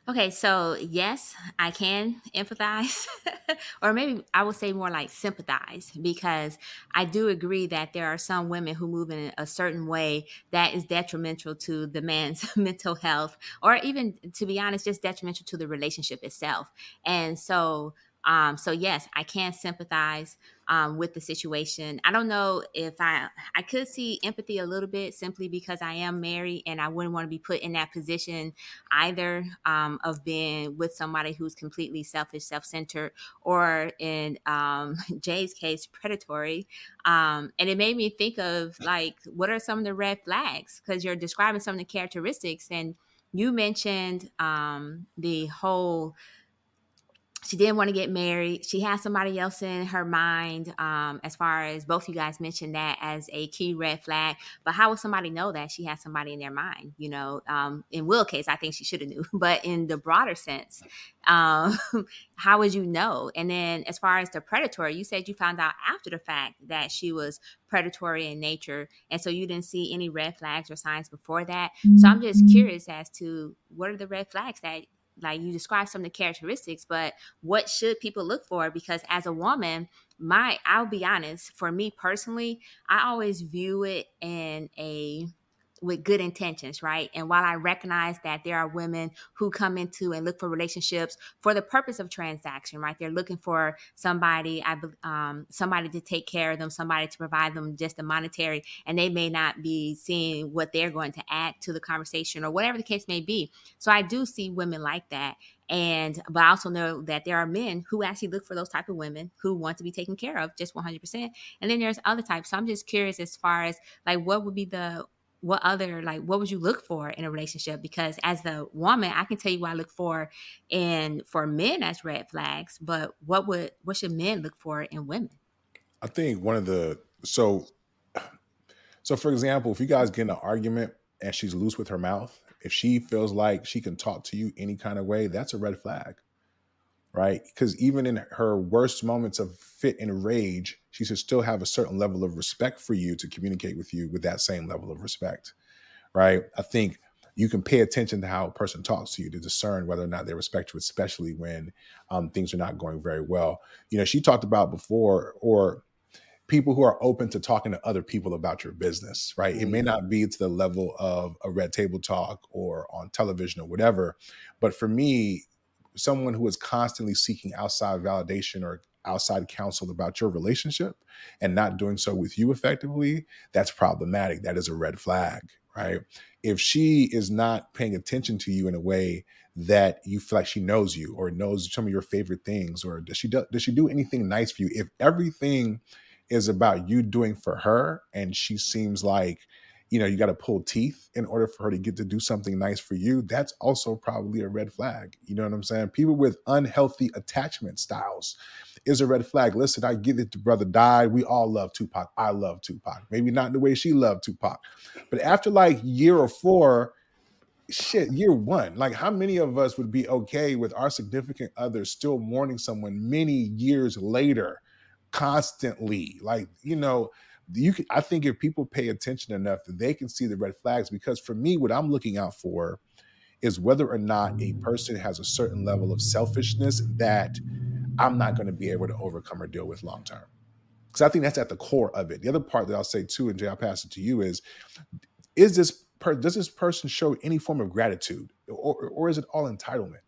Okay, so yes, I can empathize, or maybe I would say more like sympathize, because I do agree that there are some women who move in a certain way that is detrimental to the man's mental health, or even, to be honest, just detrimental to the relationship itself. And so um, so yes, I can sympathize um, with the situation. I don't know if I I could see empathy a little bit simply because I am married and I wouldn't want to be put in that position either um, of being with somebody who's completely selfish, self-centered, or in um, Jay's case, predatory. Um, and it made me think of like what are some of the red flags because you're describing some of the characteristics and you mentioned um, the whole she didn't want to get married. She had somebody else in her mind, um, as far as both you guys mentioned that as a key red flag. But how would somebody know that she has somebody in their mind? You know, um, in Will case, I think she should have knew. But in the broader sense, um, how would you know? And then as far as the predatory, you said you found out after the fact that she was predatory in nature, and so you didn't see any red flags or signs before that. So I'm just curious as to what are the red flags that like you described some of the characteristics, but what should people look for? Because as a woman, my I'll be honest, for me personally, I always view it in a with good intentions, right? And while I recognize that there are women who come into and look for relationships for the purpose of transaction, right? They're looking for somebody, I um, somebody to take care of them, somebody to provide them just the monetary, and they may not be seeing what they're going to add to the conversation or whatever the case may be. So I do see women like that and but i also know that there are men who actually look for those type of women who want to be taken care of just 100% and then there's other types so i'm just curious as far as like what would be the what other like what would you look for in a relationship? Because as the woman i can tell you what i look for in for men as red flags but what would what should men look for in women? I think one of the so so for example if you guys get in an argument and she's loose with her mouth if she feels like she can talk to you any kind of way that's a red flag right? Because even in her worst moments of fit and rage, she should still have a certain level of respect for you to communicate with you with that same level of respect, right? I think you can pay attention to how a person talks to you to discern whether or not they respect you, especially when um, things are not going very well. You know, she talked about before, or people who are open to talking to other people about your business, right? It may mm-hmm. not be to the level of a red table talk or on television or whatever, but for me, someone who is constantly seeking outside validation or outside counsel about your relationship and not doing so with you effectively, that's problematic. That is a red flag, right? If she is not paying attention to you in a way that you feel like she knows you or knows some of your favorite things, or does she do, does she do anything nice for you? If everything is about you doing for her and she seems like you know you got to pull teeth in order for her to get to do something nice for you that's also probably a red flag you know what i'm saying? People with unhealthy attachment styles is a red flag. Listen i get it the brother died we all love tupac i love tupac maybe not the way she loved tupac but after like year or four shit year one like how many of us would be okay with our significant other still mourning someone many years later constantly? Like you know you can, I think if people pay attention enough, they can see the red flags. Because for me, what I'm looking out for is whether or not a person has a certain level of selfishness that I'm not going to be able to overcome or deal with long term. Because I think that's at the core of it. The other part that I'll say too, and Jay, I'll pass it to you is: is this per, does this person show any form of gratitude, or, or is it all entitlement?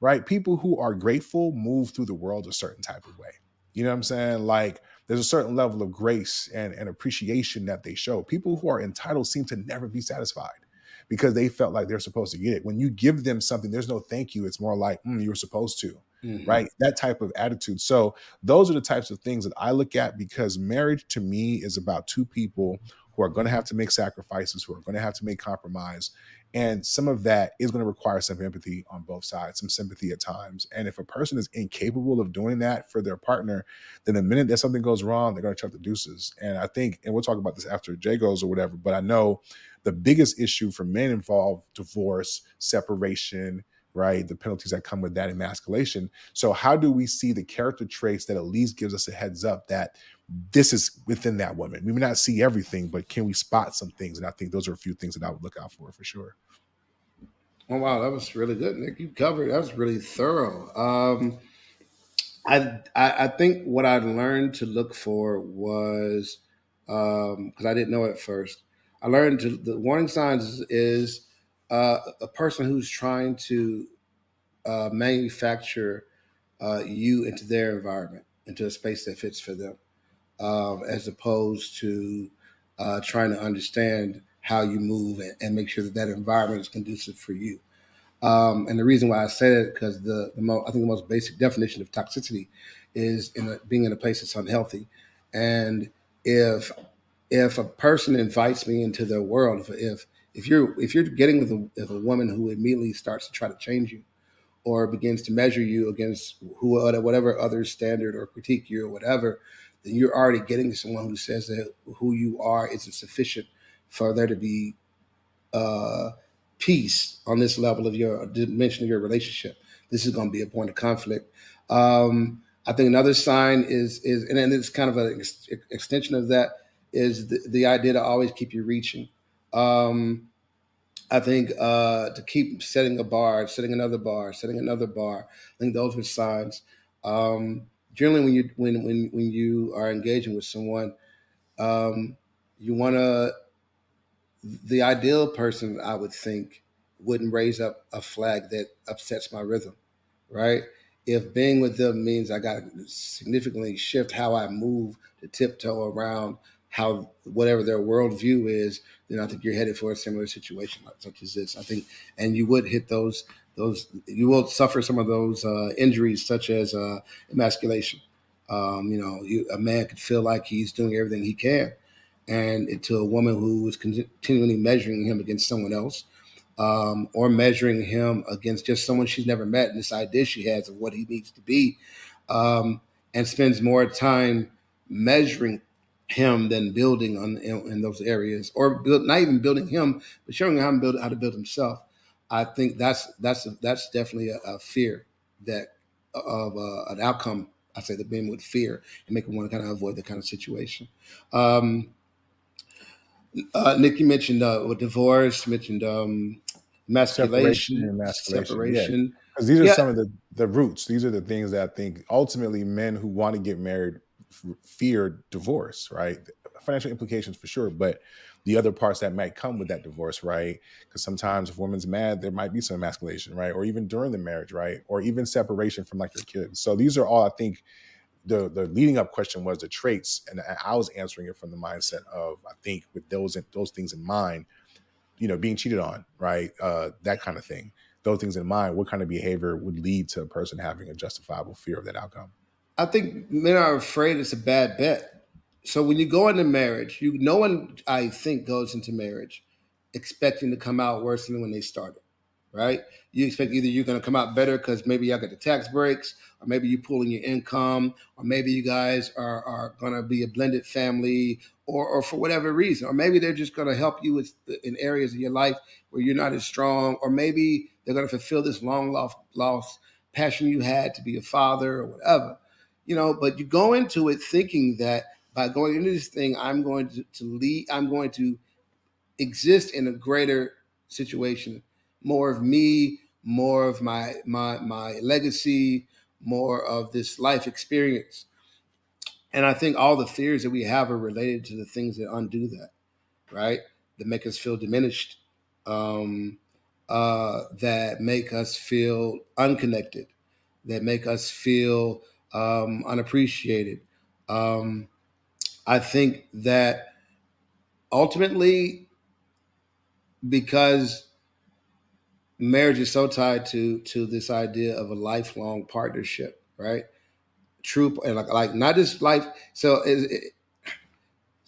Right? People who are grateful move through the world a certain type of way. You know what I'm saying? Like there's a certain level of grace and, and appreciation that they show. People who are entitled seem to never be satisfied because they felt like they're supposed to get it. When you give them something, there's no thank you. It's more like, mm, you were supposed to, mm-hmm. right? That type of attitude. So those are the types of things that I look at because marriage to me is about two people who are going to have to make sacrifices, who are going to have to make compromise. And some of that is going to require some empathy on both sides, some sympathy at times. And if a person is incapable of doing that for their partner, then the minute that something goes wrong, they're going to chuck the deuces. And I think, and we'll talk about this after Jay goes or whatever, but I know the biggest issue for men involve divorce, separation, right? The penalties that come with that emasculation. So how do we see the character traits that at least gives us a heads up that this is within that woman? We may not see everything, but can we spot some things? And I think those are a few things that I would look out for for sure. Oh wow, that was really good, Nic. You covered that was really thorough. Um, I, I, I think what I learned to look for was because um, I didn't know at first. I learned to, the warning signs is uh, a person who's trying to uh, manufacture uh, you into their environment, into a space that fits for them, um, as opposed to uh, trying to understand how you move and, and, make sure that that environment is conducive for you. Um, and the reason why I say it because the, the mo- I think the most basic definition of toxicity is in a, being in a place that's unhealthy. And if if a person invites me into their world, if, if if you're if you're getting with a, a woman who immediately starts to try to change you or begins to measure you against who whatever other standard or critique you or whatever then you're already getting someone who says that who you are isn't sufficient for there to be uh, peace on this level of your dimension of your relationship this is going to be a point of conflict um, i think another sign is is and then it's kind of an ex- extension of that is the, the idea to always keep you reaching um, I think uh, to keep setting a bar, setting another bar, setting another bar. I think those are signs. Um, generally, when you when when when you are engaging with someone, um, you want to. The ideal person, I would think, wouldn't raise up a flag that upsets my rhythm, right? If being with them means I got to significantly shift how I move to tiptoe around how whatever their worldview is, then I think you're headed for a similar situation such as this. I think, and you would hit those those you will suffer some of those uh, injuries such as uh, emasculation. Um, you know, you, a man could feel like he's doing everything he can, and to a woman who is continually measuring him against someone else, um, or measuring him against just someone she's never met, and this idea she has of what he needs to be, um, and spends more time measuring him than building on in, in those areas, or build, not even building him, but showing him how build how to build himself. I think that's that's that's definitely a, a fear that of uh, an outcome. I say that men would fear and make them want to kind of avoid that kind of situation. Um, uh, Nic, you mentioned uh, divorce, mentioned um, emasculation, separation, emasculation. separation. Because yeah. these are yeah. some of the, the roots. These are the things that I think ultimately men who want to get married fear divorce, right? Financial implications for sure, but the other parts that might come with that divorce, right? Because sometimes if woman's mad, there might be some emasculation, right? Or even during the marriage, right? Or even separation from like your kids. So these are all I think the the leading up question was the traits, and I was answering it from the mindset of I think with those those things in mind, you know, being cheated on, right? Uh, that kind of thing. Those things in mind, what kind of behavior would lead to a person having a justifiable fear of that outcome? I think men are afraid it's a bad bet. So when you go into marriage, you no one I think goes into marriage expecting to come out worse than when they started, right? You expect either you're going to come out better because maybe y'all got the tax breaks, or maybe you're pulling your income, or maybe you guys are are going to be a blended family, or or for whatever reason, or maybe they're just going to help you with in areas of your life where you're not as strong, or maybe they're going to fulfill this long lost lost passion you had to be a father or whatever you know, but you go into it thinking that by going into this thing, I'm going to, to lead, I'm going to exist in a greater situation, more of me, more of my my my legacy, more of this life experience. And I think all the fears that we have are related to the things that undo that, right? That make us feel diminished, um, uh, that make us feel unconnected, that make us feel um, unappreciated. Um, I think that ultimately, because marriage is so tied to to this idea of a lifelong partnership, right? True, and like, like not just life. So, it,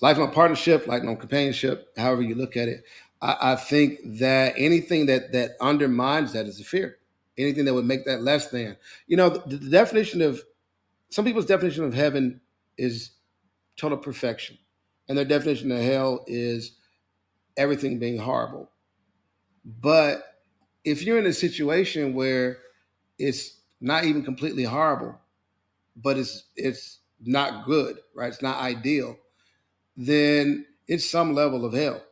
lifelong partnership, lifelong companionship, however you look at it. I, I think that anything that that undermines that is a fear. Anything that would make that less than. You know, the, the definition of some people's definition of heaven is total perfection, and their definition of hell is everything being horrible. But if you're in a situation where it's not even completely horrible, but it's it's not good, right? It's not ideal, then it's some level of hell.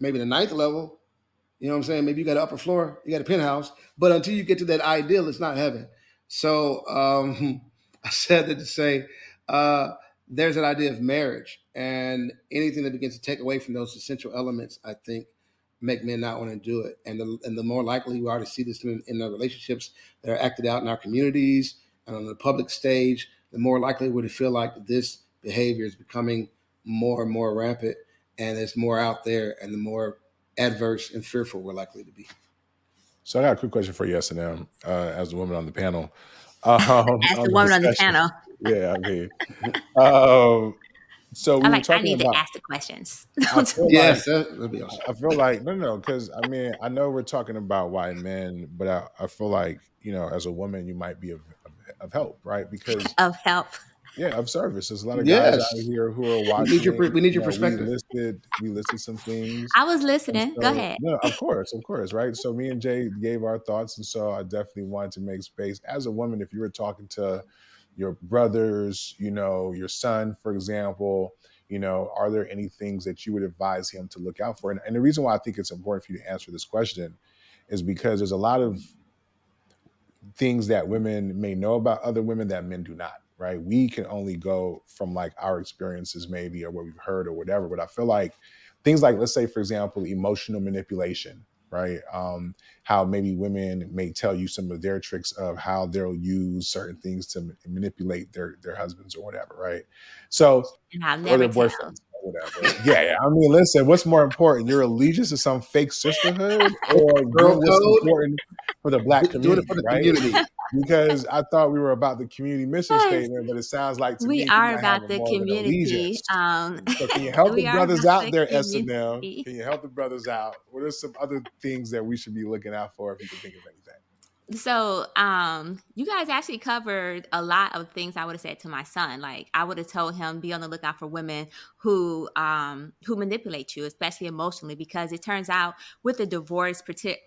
Maybe the ninth level, you know what I'm saying? Maybe you got an upper floor, you got a penthouse, but until you get to that ideal, it's not heaven. So um, I said that to say uh, there's an idea of marriage, and anything that begins to take away from those essential elements, I think, make men not want to do it. And the, and the more likely we are to see this in, in the relationships that are acted out in our communities and on the public stage, the more likely we're to feel like this behavior is becoming more and more rampant and it's more out there and the more adverse and fearful we're likely to be. So I got a quick question for you, SNM, uh, as the woman on the panel. Um, as the woman on the panel. Yeah, I mean, um, so we I like. I need about, to ask the questions. yes, like, that'd be awesome. I feel like no, no, because I mean, I know we're talking about white men, but I, I feel like you know, as a woman, you might be of, of, of help, right? Because of help. Yeah, of service. There's a lot of guys out here who are watching. We need your, we need your you know, perspective. We listed, we listed some things. I was listening. So, Go ahead. No, of course, of course, right? So me and Jay gave our thoughts, and so I definitely wanted to make space. As a woman, if you were talking to your brothers, you know, your son, for example, you know, are there any things that you would advise him to look out for? And, and the reason why I think it's important for you to answer this question is because there's a lot of things that women may know about other women that men do not right we can only go from like our experiences maybe or what we've heard or whatever but i feel like things like let's say for example emotional manipulation right? Um how maybe women may tell you some of their tricks of how they'll use certain things to manipulate their their husbands or whatever right? So and I'll never tell whatever. yeah, yeah, I mean, listen, what's more important, your allegiance to some fake sisterhood or doing what's important for the black community, for the right? community? because I thought we were about the community mission yes. statement, but it sounds like we me, are about the community. Um, so can you help the brothers out there, SNM? Can you help the brothers out? What are some other things that we should be looking out for if you can think of anything? So, um, you guys actually covered a lot of things I would have said to my son. Like I would have told him be on the lookout for women who um who manipulate you, especially emotionally, because it turns out with the divorce,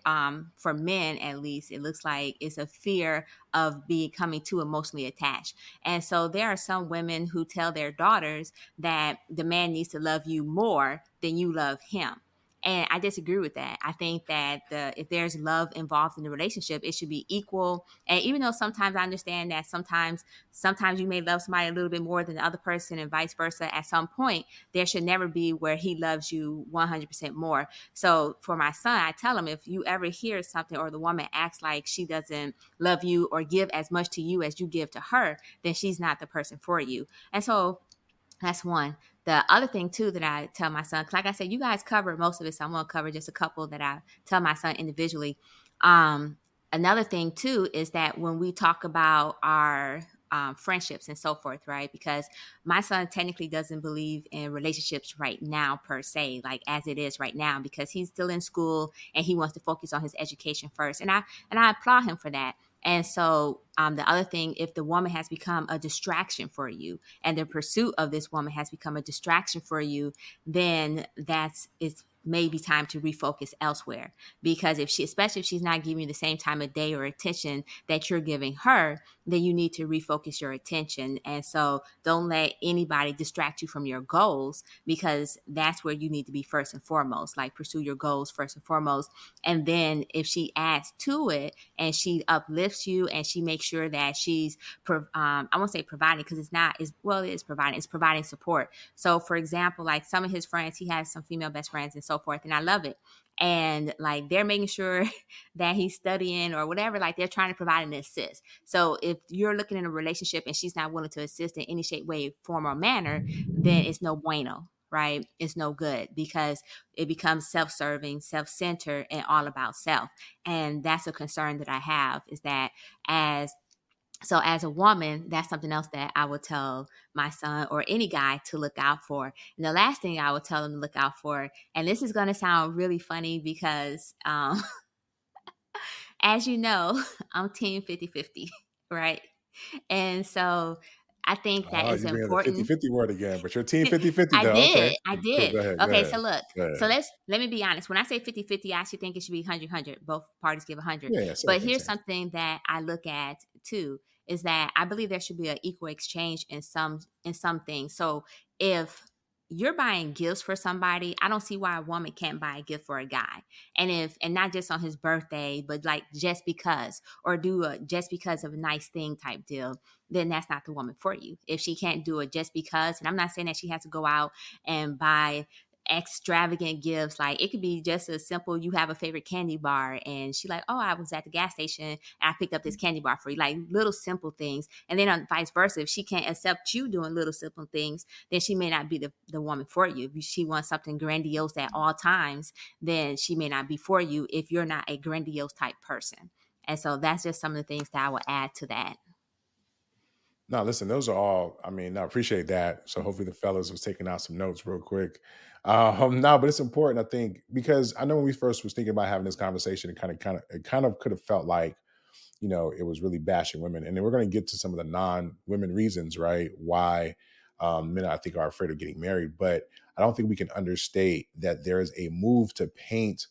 um, for men at least, it looks like it's a fear of becoming too emotionally attached. And so there are some women who tell their daughters that the man needs to love you more than you love him and I disagree with that. I think that the if there's love involved in the relationship, it should be equal. And even though sometimes I understand that sometimes sometimes you may love somebody a little bit more than the other person and vice versa, at some point there should never be where he loves you 100% more. So for my son, I tell him if you ever hear something or the woman acts like she doesn't love you or give as much to you as you give to her, then she's not the person for you. And so that's one. The other thing too that I tell my son, like I said, you guys cover most of it, so I'm gonna cover just a couple that I tell my son individually. Um, another thing too is that when we talk about our um, friendships and so forth, right? Because my son technically doesn't believe in relationships right now, per se, like as it is right now, because he's still in school and he wants to focus on his education first. And I and I applaud him for that. And so, um, the other thing, if the woman has become a distraction for you, and the pursuit of this woman has become a distraction for you, then that's it's maybe time to refocus elsewhere. Because if she, especially if she's not giving you the same time of day or attention that you're giving her, then you need to refocus your attention. And so don't let anybody distract you from your goals because that's where you need to be first and foremost. Like pursue your goals first and foremost. And then if she adds to it and she uplifts you and she makes sure that she's, um, I won't say providing because it's not, is well, it is providing, it's providing support. So for example, like some of his friends, he has some female best friends and so forth. And I love it. And like they're making sure that he's studying or whatever, like they're trying to provide an assist. So if you're looking in a relationship and she's not willing to assist in any shape, way, form, or manner, then it's no bueno right it's no good because it becomes self-serving self-centered and all about self and that's a concern that i have is that as so as a woman that's something else that i would tell my son or any guy to look out for and the last thing i would tell them to look out for and this is going to sound really funny because um, as you know i'm team 50-50 right and so I think that oh, is important. 50 50 word again, but your team 50 50 I did. Okay. I did. Ahead, okay, so look. So let's let me be honest. When I say 50 50, I actually think it should be 100 100. Both parties give 100. Yeah, but here's something that I look at too is that I believe there should be an equal exchange in some in some things. So if you're buying gifts for somebody, I don't see why a woman can't buy a gift for a guy. And if and not just on his birthday, but like just because or do a just because of a nice thing type deal, then that's not the woman for you. If she can't do it just because, and I'm not saying that she has to go out and buy extravagant gifts. Like it could be just as simple. You have a favorite candy bar, and she like, oh, I was at the gas station and I picked up this mm. candy bar for you. Like little simple things, and then on vice versa. If she can't accept you doing little simple things, then she may not be the the woman for you. If she wants something grandiose at all times, then she may not be for you. If you're not a grandiose type person, and so that's just some of the things that I will add to that. No, listen, those are all. I mean, I appreciate that. So hopefully the fellas was taking out some notes real quick. Um, no, but it's important, I think, because I know when we first was thinking about having this conversation, it kind of, kind of, it kind of could have felt like, you know, it was really bashing women, and then we're going to get to some of the non-women reasons, right? Why um, men, I think, are afraid of getting married, but I don't think we can understate that there is a move to paint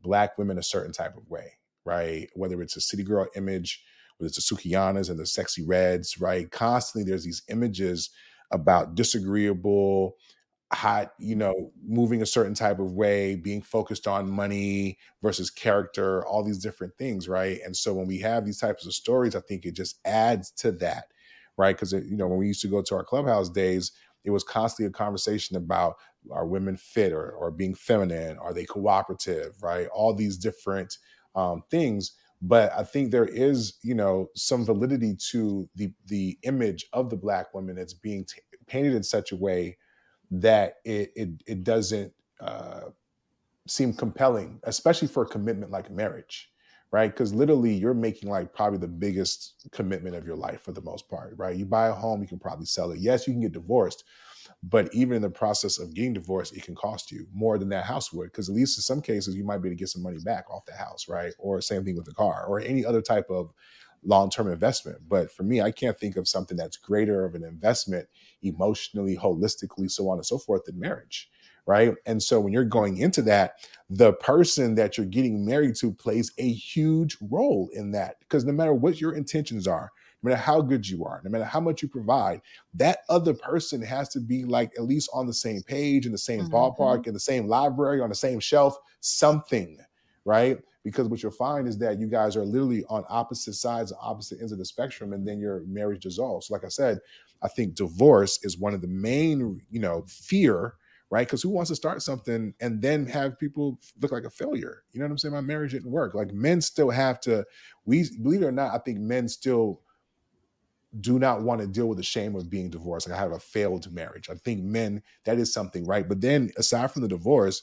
black women a certain type of way, right? Whether it's a city girl image whether it's the Sukihanas and the Sexyy Reds, right? Constantly there's these images about disagreeable, hot, you know, moving a certain type of way, being focused on money versus character, all these different things, right? And so when we have these types of stories, I think it just adds to that, right? Because you know, when we used to go to our clubhouse days, it was constantly a conversation about are women fit or, or being feminine? Are they cooperative? Right? All these different um, things but I think there is, you know, some validity to the the image of the black woman that's being t- painted in such a way that it it, it doesn't uh, seem compelling, especially for a commitment like marriage, right? Because literally, you're making like probably the biggest commitment of your life for the most part, right? You buy a home, you can probably sell it. Yes, you can get divorced, but even in the process of getting divorced, it can cost you more than that house would. Because at least in some cases, you might be able to get some money back off the house, right? Or same thing with the car or any other type of long term investment. But for me, I can't think of something that's greater of an investment emotionally, holistically, so on and so forth than marriage. Right. And so when you're going into that, the person that you're getting married to plays a huge role in that because no matter what your intentions are, no matter how good you are, no matter how much you provide, that other person has to be like at least on the same page, in the same mm-hmm. ballpark, in the same library, on the same shelf, something, right? Because what you'll find is that you guys are literally on opposite sides, opposite ends of the spectrum, and then your marriage dissolves. So like I said, I think divorce is one of the main, you know, fear right? Because who wants to start something and then have people look like a failure? You know what I'm saying? My marriage didn't work. Like men still have to, we believe it or not, I think men still do not want to deal with the shame of being divorced. Like I have a failed marriage. I think men, that is something, right? But then aside from the divorce,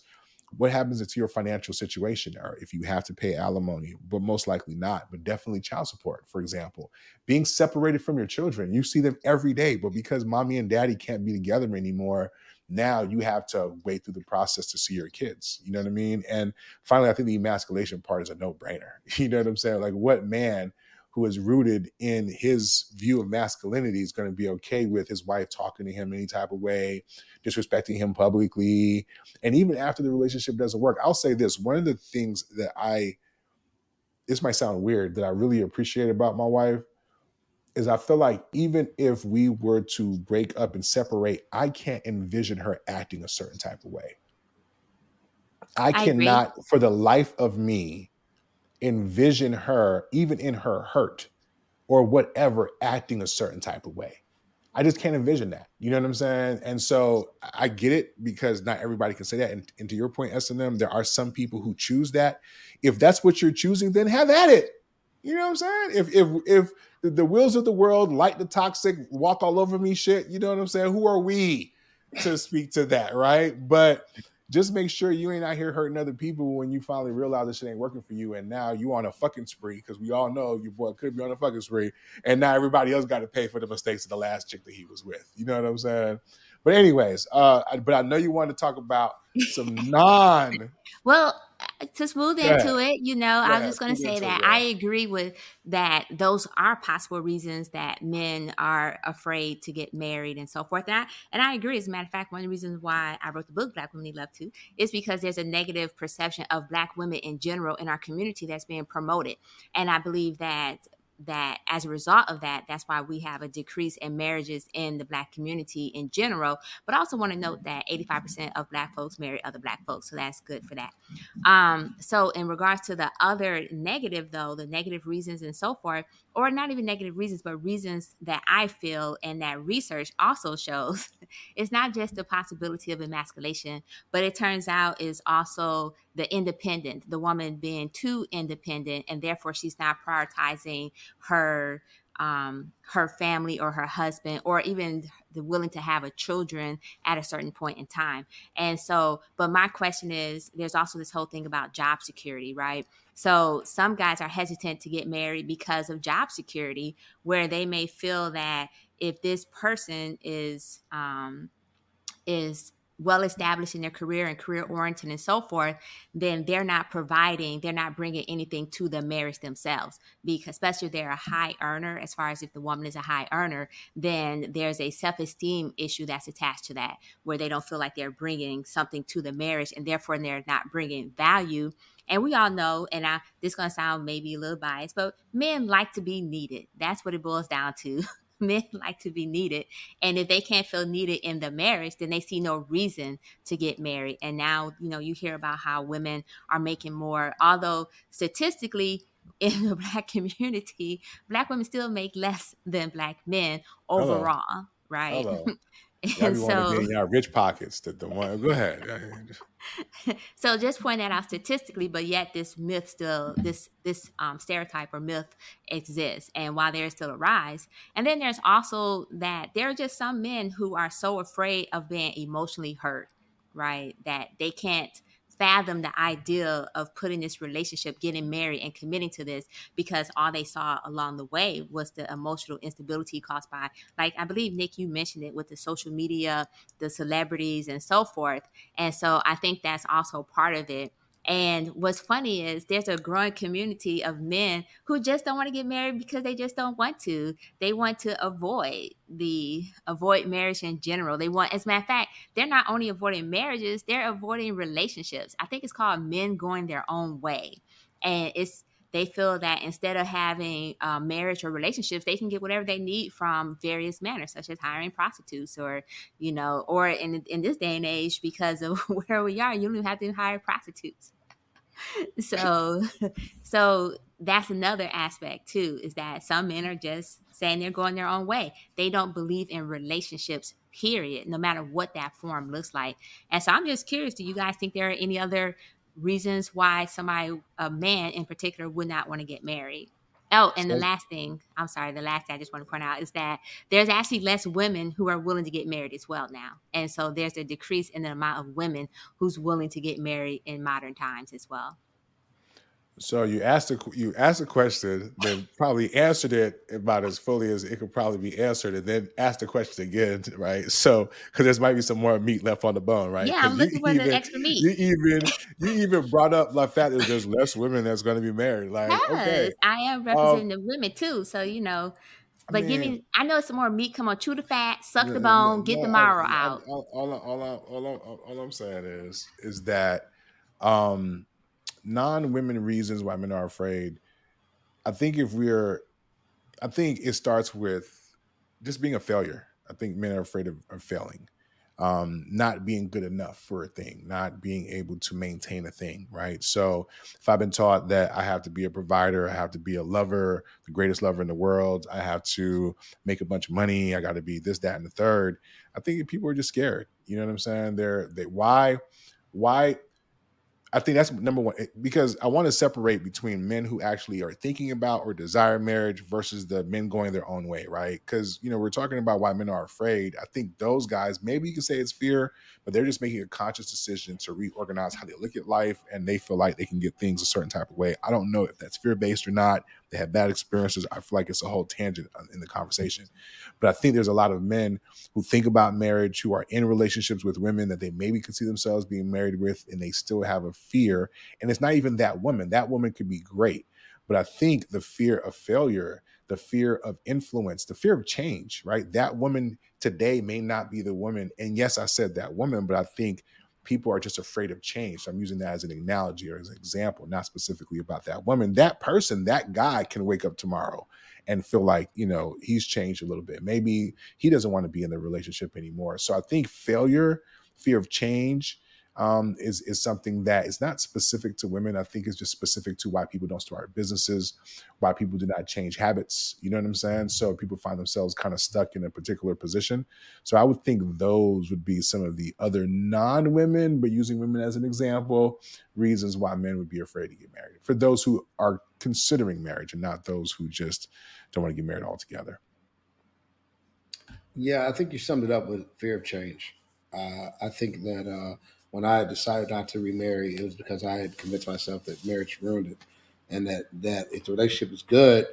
what happens to your financial situation or if you have to pay alimony but most likely not but definitely child support for example. Being separated from your children you see them every day but because mommy and daddy can't be together anymore now you have to wait through the process to see your kids you know what i mean? And finally i think the emasculation part is a no-brainer you know what i'm saying? Like what man who is rooted in his view of masculinity is going to be okay with his wife talking to him any type of way, disrespecting him publicly. And even after the relationship doesn't work, I'll say this one of the things that I, this might sound weird, that I really appreciate about my wife is I feel like even if we were to break up and separate, I can't envision her acting a certain type of way. I, I cannot, agree. for the life of me, envision her, even in her hurt or whatever, acting a certain type of way. I just can't envision that. You know what I'm saying? And so I get it because not everybody can say that. And, and to your point, SNM, there are some people who choose that. If that's what you're choosing, then have at it. You know what I'm saying? If if if the wheels of the world light the toxic, walk all over me, shit. You know what I'm saying? Who are we to speak to that, right? But just make sure you ain't out here hurting other people when you finally realize this shit ain't working for you. And now you on a fucking spree because we all know your boy could be on a fucking spree. And now everybody else got to pay for the mistakes of the last chick that he was with. You know what I'm saying? But anyways, uh, but I know you wanted to talk about some non. well, to smooth into it, you know, yeah, I was just going to say that it, yeah. I agree with that. Those are possible reasons that men are afraid to get married and so forth. And I, and I agree. As a matter of fact, one of the reasons why I wrote the book Black Women Need Love Too is because there's a negative perception of Black women in general in our community that's being promoted. And I believe that that as a result of that, that's why we have a decrease in marriages in the Black community in general. But I also want to note that 85% of Black folks marry other Black folks. So that's good for that. Um, so, in regards to the other negative, though, the negative reasons and so forth, or not even negative reasons, but reasons that I feel and that research also shows, it's not just the possibility of emasculation, but it turns out is also the independent, the woman being too independent, and therefore she's not prioritizing her um, her family or her husband or even the willing to have a children at a certain point in time. And so, but my question is there's also this whole thing about job security, right? So some guys are hesitant to get married because of job security, where they may feel that if this person is um, is well established in their career and career oriented and so forth, then they're not providing, they're not bringing anything to the marriage themselves. Because especially if they're a high earner, as far as if the woman is a high earner, then there's a self esteem issue that's attached to that, where they don't feel like they're bringing something to the marriage and therefore they're not bringing value. And we all know, and I this gonna sound maybe a little biased, but men like to be needed. That's what it boils down to. men like to be needed. And if they can't feel needed in the marriage, then they see no reason to get married. And now, you know, you hear about how women are making more, although statistically, in the black community, black women still make less than black men oh, overall, Hello. right? Oh, Hello. and so, in our rich pockets. That the one. Go ahead. so just point that out statistically, but yet this myth still, this this um, stereotype or myth exists, and while there's still a rise, and then there's also that there are just some men who are so afraid of being emotionally hurt, right, that they can't fathom the idea of putting this relationship, getting married, and committing to this because all they saw along the way was the emotional instability caused by, like, I believe, Nic, you mentioned it with the social media, the celebrities, and so forth. And so I think that's also part of it. And what's funny is there's a growing community of men who just don't want to get married because they just don't want to. They want to avoid the avoid marriage in general. They want, as a matter of fact, they're not only avoiding marriages, they're avoiding relationships. I think it's called men going their own way. And it's they feel that instead of having uh, marriage or relationships, they can get whatever they need from various manners, such as hiring prostitutes, or you know, or in in this day and age, because of where we are, you don't even have to hire prostitutes. so, so that's another aspect too, is that some men are just saying they're going their own way. They don't believe in relationships period, no matter what that form looks like. And so I'm just curious, do you guys think there are any other reasons why somebody, a man in particular, would not want to get married. Oh, and the last thing, I'm sorry, the last thing I just want to point out is that there's actually less women who are willing to get married as well now. And so there's a decrease in the amount of women who's willing to get married in modern times as well. So you asked a you asked a question, then probably answered it about as fully as it could probably be answered, and then asked the question again, right? So because there might be some more meat left on the bone, right? Yeah, I'm looking for the extra meat. You even you even brought up like fact that there's less women that's going to be married. Like, yes, okay, I am representing um, the women too, so you know. But give me, I know some more meat. Come on, chew the fat, suck the bone, no, get the marrow I, out. All, all, all, all, all I'm saying is, is that um non-women reasons why men are afraid i think if we're i think it starts with just being a failure i think men are afraid of, of failing um, not being good enough for a thing, not being able to maintain a thing, right? So if I've been taught that I have to be a provider, I have to be a lover, the greatest lover in the world, I have to make a bunch of money, I got to be this, that, and the third. I think people are just scared. You know what I'm saying? They're they why why I think that's number one eh, because I want to separate between men who actually are thinking about or desire marriage versus the men going their own way, right? Because you know we're talking about why men are afraid. I think those guys, maybe you can say it's fear, but they're just making a conscious decision to reorganize how they look at life, and they feel like they can get things a certain type of way. I don't know if that's fear based or not. They have bad experiences. I feel like it's a whole tangent in the conversation, but I think there's a lot of men who think about marriage, who are in relationships with women that they maybe could see themselves being married with, and they still have a fear. And it's not even that woman. That woman could be great. But I think the fear of failure, the fear of influence, the fear of change, right? That woman today may not be the woman. And yes, I said that woman, but I think people are just afraid of change. So I'm using that as an analogy or as an example, not specifically about that woman. That person, that guy can wake up tomorrow and feel like, you know, he's changed a little bit. Maybe he doesn't want to be in the relationship anymore. So I think failure, fear of change, um, is is something that is not specific to women. I think it's just specific to why people don't start businesses, why people do not change habits. You know what I'm saying? So people find themselves kind of stuck in a particular position. So I would think those would be some of the other non-women, but using women as an example, reasons why men would be afraid to get married. For those who are considering marriage and not those who just don't want to get married altogether. Yeah, I think you summed it up with fear of change. Uh, I think that uh, when I decided not to remarry, it was because I had convinced myself that marriage ruined it, and that that if the relationship was good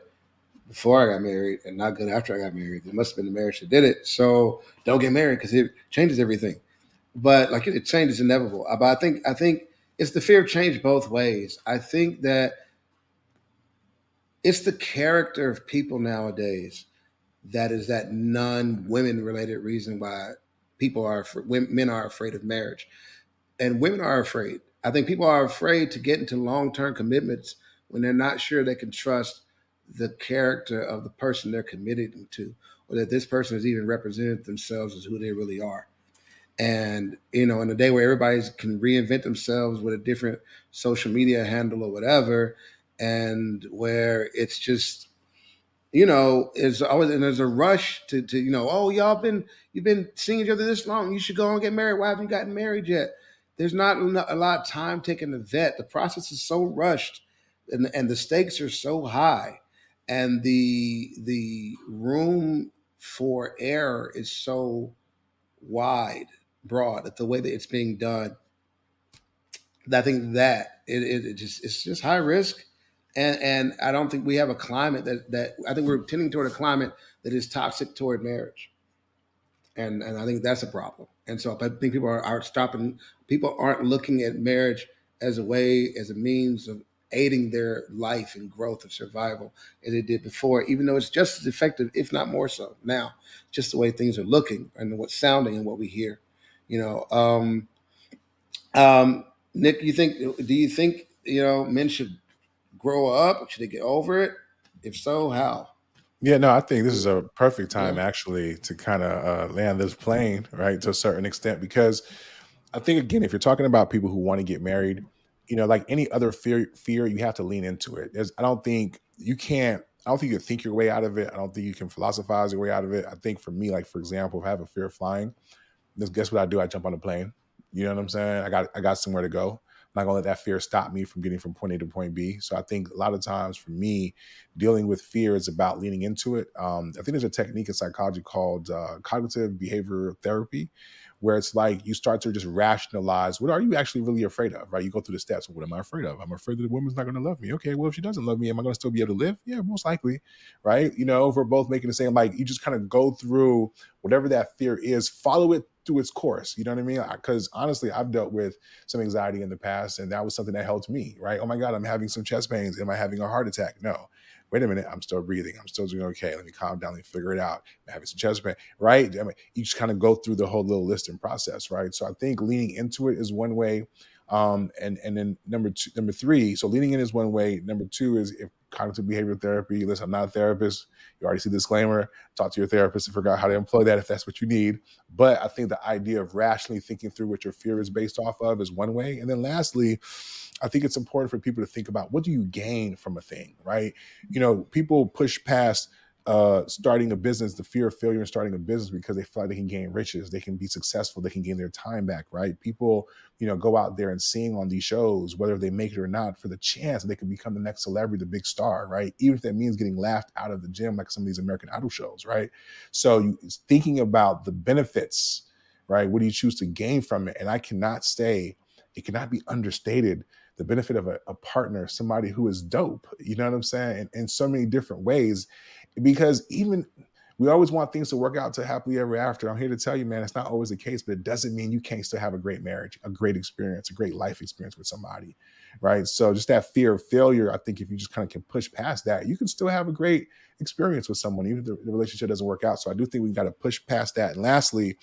before I got married and not good after I got married, it must have been the marriage that did it. So don't get married because it changes everything. But like it, change is inevitable. Uh, but I think I think it's the fear of change both ways. I think that it's the character of people nowadays that is that non-women related reason why people are men are afraid of marriage and women are afraid. I think people are afraid to get into long term commitments when they're not sure they can trust the character of the person they're committed to, or that this person has even represented themselves as who they really are. And you know, in a day where everybody can reinvent themselves with a different social media handle or whatever, and where it's just you know, is always and there's a rush to to you know, oh y'all been you've been seeing each other this long, you should go and get married. Why haven't you gotten married yet? There's not a lot of time taken to vet. The process is so rushed, and, and the stakes are so high, and the the room for error is so wide, broad. That the way that it's being done, I think that it, it, it just it's just high risk, and and I don't think we have a climate that that I think we're tending toward a climate that is toxic toward marriage, and and I think that's a problem. And so I think people are, are stopping, people aren't looking at marriage as a way, as a means of aiding their life and growth and survival as they did before, even though it's just as effective, if not more so now, just the way things are looking and what's sounding and what we hear. You know, um, um, Nic, you think, do you think, you know, men should grow up? Should they get over it? If so, how? Yeah, no, I think this is a perfect time actually to kind of uh, land this plane, right, to a certain extent, because I think again, if you're talking about people who want to get married, you know, like any other fear, fear you have to lean into it. There's, I don't think you can't. I don't think you can think your way out of it. I don't think you can philosophize your way out of it. I think for me, like for example, if I have a fear of flying, guess what I do? I jump on a plane. You know what I'm saying? I got I got somewhere to go not gonna let that fear stop me from getting from point A to point B. So I think a lot of times for me, dealing with fear is about leaning into it. Um, I think there's a technique in psychology called uh, cognitive behavioral therapy, where it's like you start to just rationalize what are you actually really afraid of, right? You go through the steps. What am I afraid of? I'm afraid that the woman's not going to love me. Okay, well, if she doesn't love me, am I going to still be able to live? Yeah, most likely, right? You know, if we're both making the same, like you just kind of go through whatever that fear is, follow it through its course. You know what I mean? Because honestly, I've dealt with some anxiety in the past, and that was something that helped me, right? Oh my God, I'm having some chest pains. Am I having a heart attack? No wait a minute, I'm still breathing. I'm still doing okay. Let me calm down. Let me figure it out. I'm having some chest pain, right? I mean, you just kind of go through the whole little list and process, right? So I think leaning into it is one way. Um, and and then number two, number three, so leaning in is one way. Number two is if cognitive behavioral therapy. Listen, I'm not a therapist. You already see the disclaimer. Talk to your therapist and figure out how to employ that if that's what you need. But I think the idea of rationally thinking through what your fear is based off of is one way. And then lastly, I think it's important for people to think about what do you gain from a thing, right? You know, people push past uh, starting a business, the fear of failure in starting a business because they feel like they can gain riches, they can be successful, they can gain their time back, right? People, you know, go out there and sing on these shows, whether they make it or not, for the chance that they can become the next celebrity, the big star, right? Even if that means getting laughed out of the gym, like some of these American Idol shows, right? So you, thinking about the benefits, right? What do you choose to gain from it? And I cannot say, it cannot be understated the benefit of a, a, partner, somebody who is dope. You know what I'm saying? In, in so many different ways because even we always want things to work out to happily ever after. I'm here to tell you, man, it's not always the case, but it doesn't mean you can't still have a great marriage, a great experience, a great life experience with somebody, right? So just that fear of failure, I think if you just kind of can push past that, you can still have a great experience with someone, even if the, the relationship doesn't work out. So I do think we got to push past that. And lastly,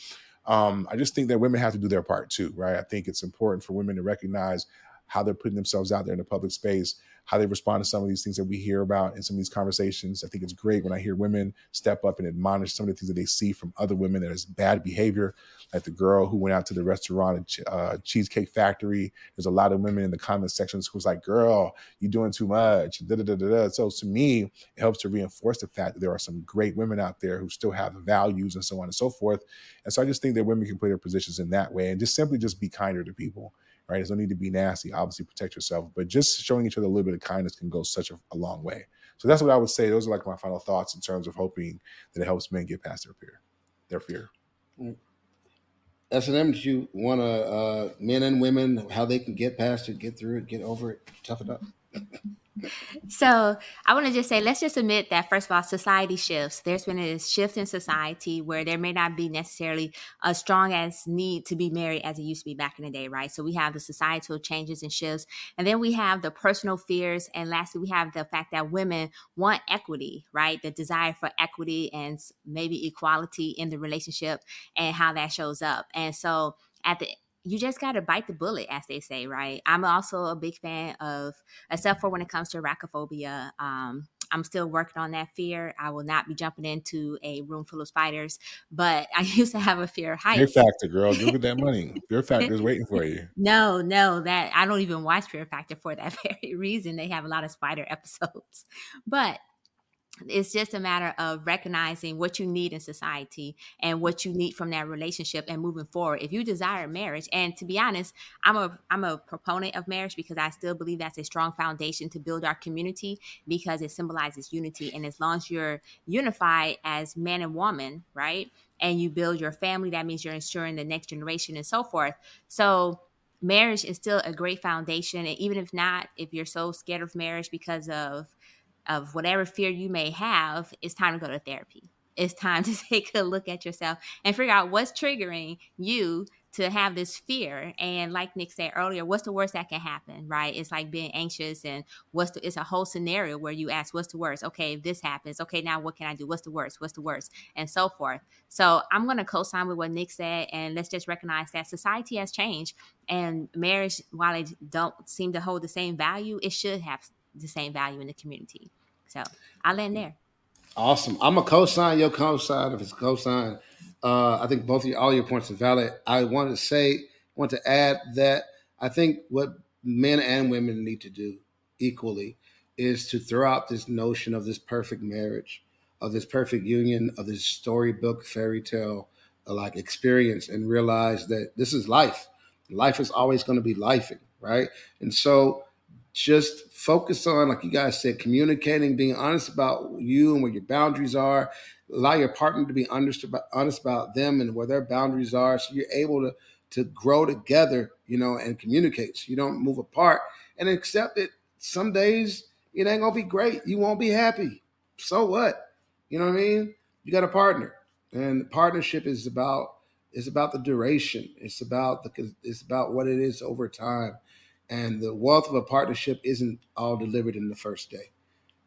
um, I just think that women have to do their part too, right? I think it's important for women to recognize how they're putting themselves out there in the public space how they respond to some of these things that we hear about in some of these conversations. I think it's great when I hear women step up and admonish some of the things that they see from other women that is bad behavior, like the girl who went out to the restaurant at uh, Cheesecake Factory. There's a lot of women in the comment sections who's like, "Girl, you're doing too much." Da, da, da. So to me, it helps to reinforce the fact that there are some great women out there who still have values and so on and so forth. And so I just think that women can play their positions in that way and just simply just be kinder to people right? There's no need to be nasty. Obviously, protect yourself, but just showing each other a little bit of kindness can go such a, a long way. So that's what I would say. Those are like my final thoughts in terms of hoping that it helps men get past their fear, their fear. SNM, you want to uh, men and women how they can get past it, get through it, get over it, tough it up? So I want to just say, let's just admit that first of all, society shifts. There's been a shift in society where there may not be necessarily a strong as need to be married as it used to be back in the day, right? So we have the societal changes and shifts, and then we have the personal fears, and lastly, we have the fact that women want equity, right? The desire for equity and maybe equality in the relationship, and how that shows up. And so at the you just got to bite the bullet, as they say, right? I'm also a big fan of, except for when it comes to arachnophobia. Um, I'm still working on that fear. I will not be jumping into a room full of spiders, but I used to have a fear of heights. Fear Factor, girl, look at that money. Fear Factor is waiting for you. No, no, that I don't even watch Fear Factor for that very reason. They have a lot of spider episodes, but it's just a matter of recognizing what you need in society and what you need from that relationship and moving forward. If you desire marriage and to be honest i'm a i'm a proponent of marriage because i still believe that's a strong foundation to build our community because it symbolizes unity. And as long as you're unified as man and woman right and you build your family that means you're ensuring the next generation and so forth. So marriage is still a great foundation. And even if not if you're so scared of marriage because of of whatever fear you may have, it's time to go to therapy. It's time to take a look at yourself and figure out what's triggering you to have this fear. And like Nic said earlier, what's the worst that can happen, right? It's like being anxious and what's the, it's a whole scenario where you ask, what's the worst? Okay, if this happens, okay, now what can I do? What's the worst? What's the worst? And so forth. So I'm going to co-sign with what Nic said. And let's just recognize that society has changed and marriage, while it don't seem to hold the same value, it should have the same value in the community. So I'll land there. Awesome. I'm a co-sign your co-sign if it's co-sign. Uh, I think both of you, all your points are valid. I want to say, want to add that I think what men and women need to do equally is to throw out this notion of this perfect marriage, of this perfect union, of this storybook fairy tale uh, like experience, and realize that this is life. Life is always going to be lifing, right? And so just focus on, like you guys said, communicating, being honest about you and where your boundaries are. Allow your partner to be honest about, them and where their boundaries are, so you're able to to grow together, you know, and communicate. So you don't move apart and accept it. Some days it ain't gonna be great. You won't be happy. So what? You know what I mean? You got a partner, and partnership is about is about the duration. It's about the it's about what it is over time and the wealth of a partnership isn't all delivered in the first day.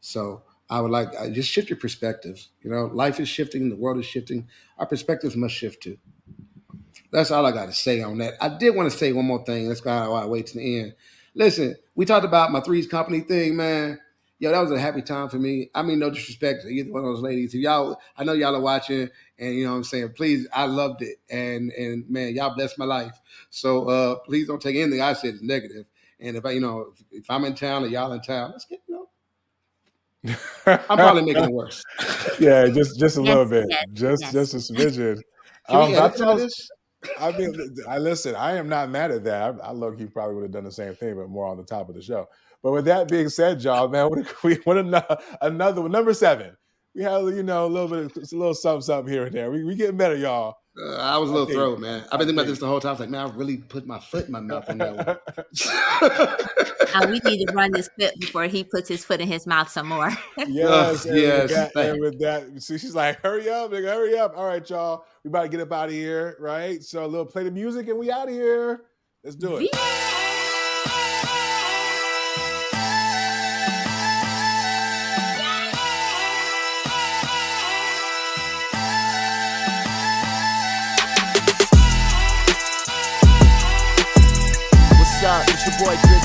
So I would like I just shift your perspectives. You know, life is shifting, the world is shifting. Our perspectives must shift too. That's all I got to say on that. I did want to say one more thing. That's why I wait to the end. Listen, we talked about my Three's Company thing, man. Yo, that was a happy time for me. I mean, no disrespect to either one of those ladies. If y'all, I know y'all are watching, and you know what I'm saying. Please, I loved it, and and man, y'all blessed my life. So uh, please don't take anything I said as negative. And if I, you know, if, if I'm in town or y'all in town, let's get you know, I'm probably making it worse. yeah, just just a yes, little bit, yes, just yes. just a smidgen. Can um, I, this? I mean, I listen. I am not mad at that. I, I look, he probably would have done the same thing, but more on the top of the show. But with that being said, y'all, man, what, we what another, another one. number seven. We have you know a little bit, of, a little something, something here and there. We we getting better, y'all. Uh, I was a little thrown, man. I've been thinking about this the whole time. I was like, man, I really put my foot in my mouth on that one. uh, we need to run this clip before he puts his foot in his mouth some more. yes, and yes. With that, and with that, so she's like, hurry up, nigga, hurry up. All right, y'all. We about to get up out of here, right? So a little play the music and we out of here. Let's do it. What's boy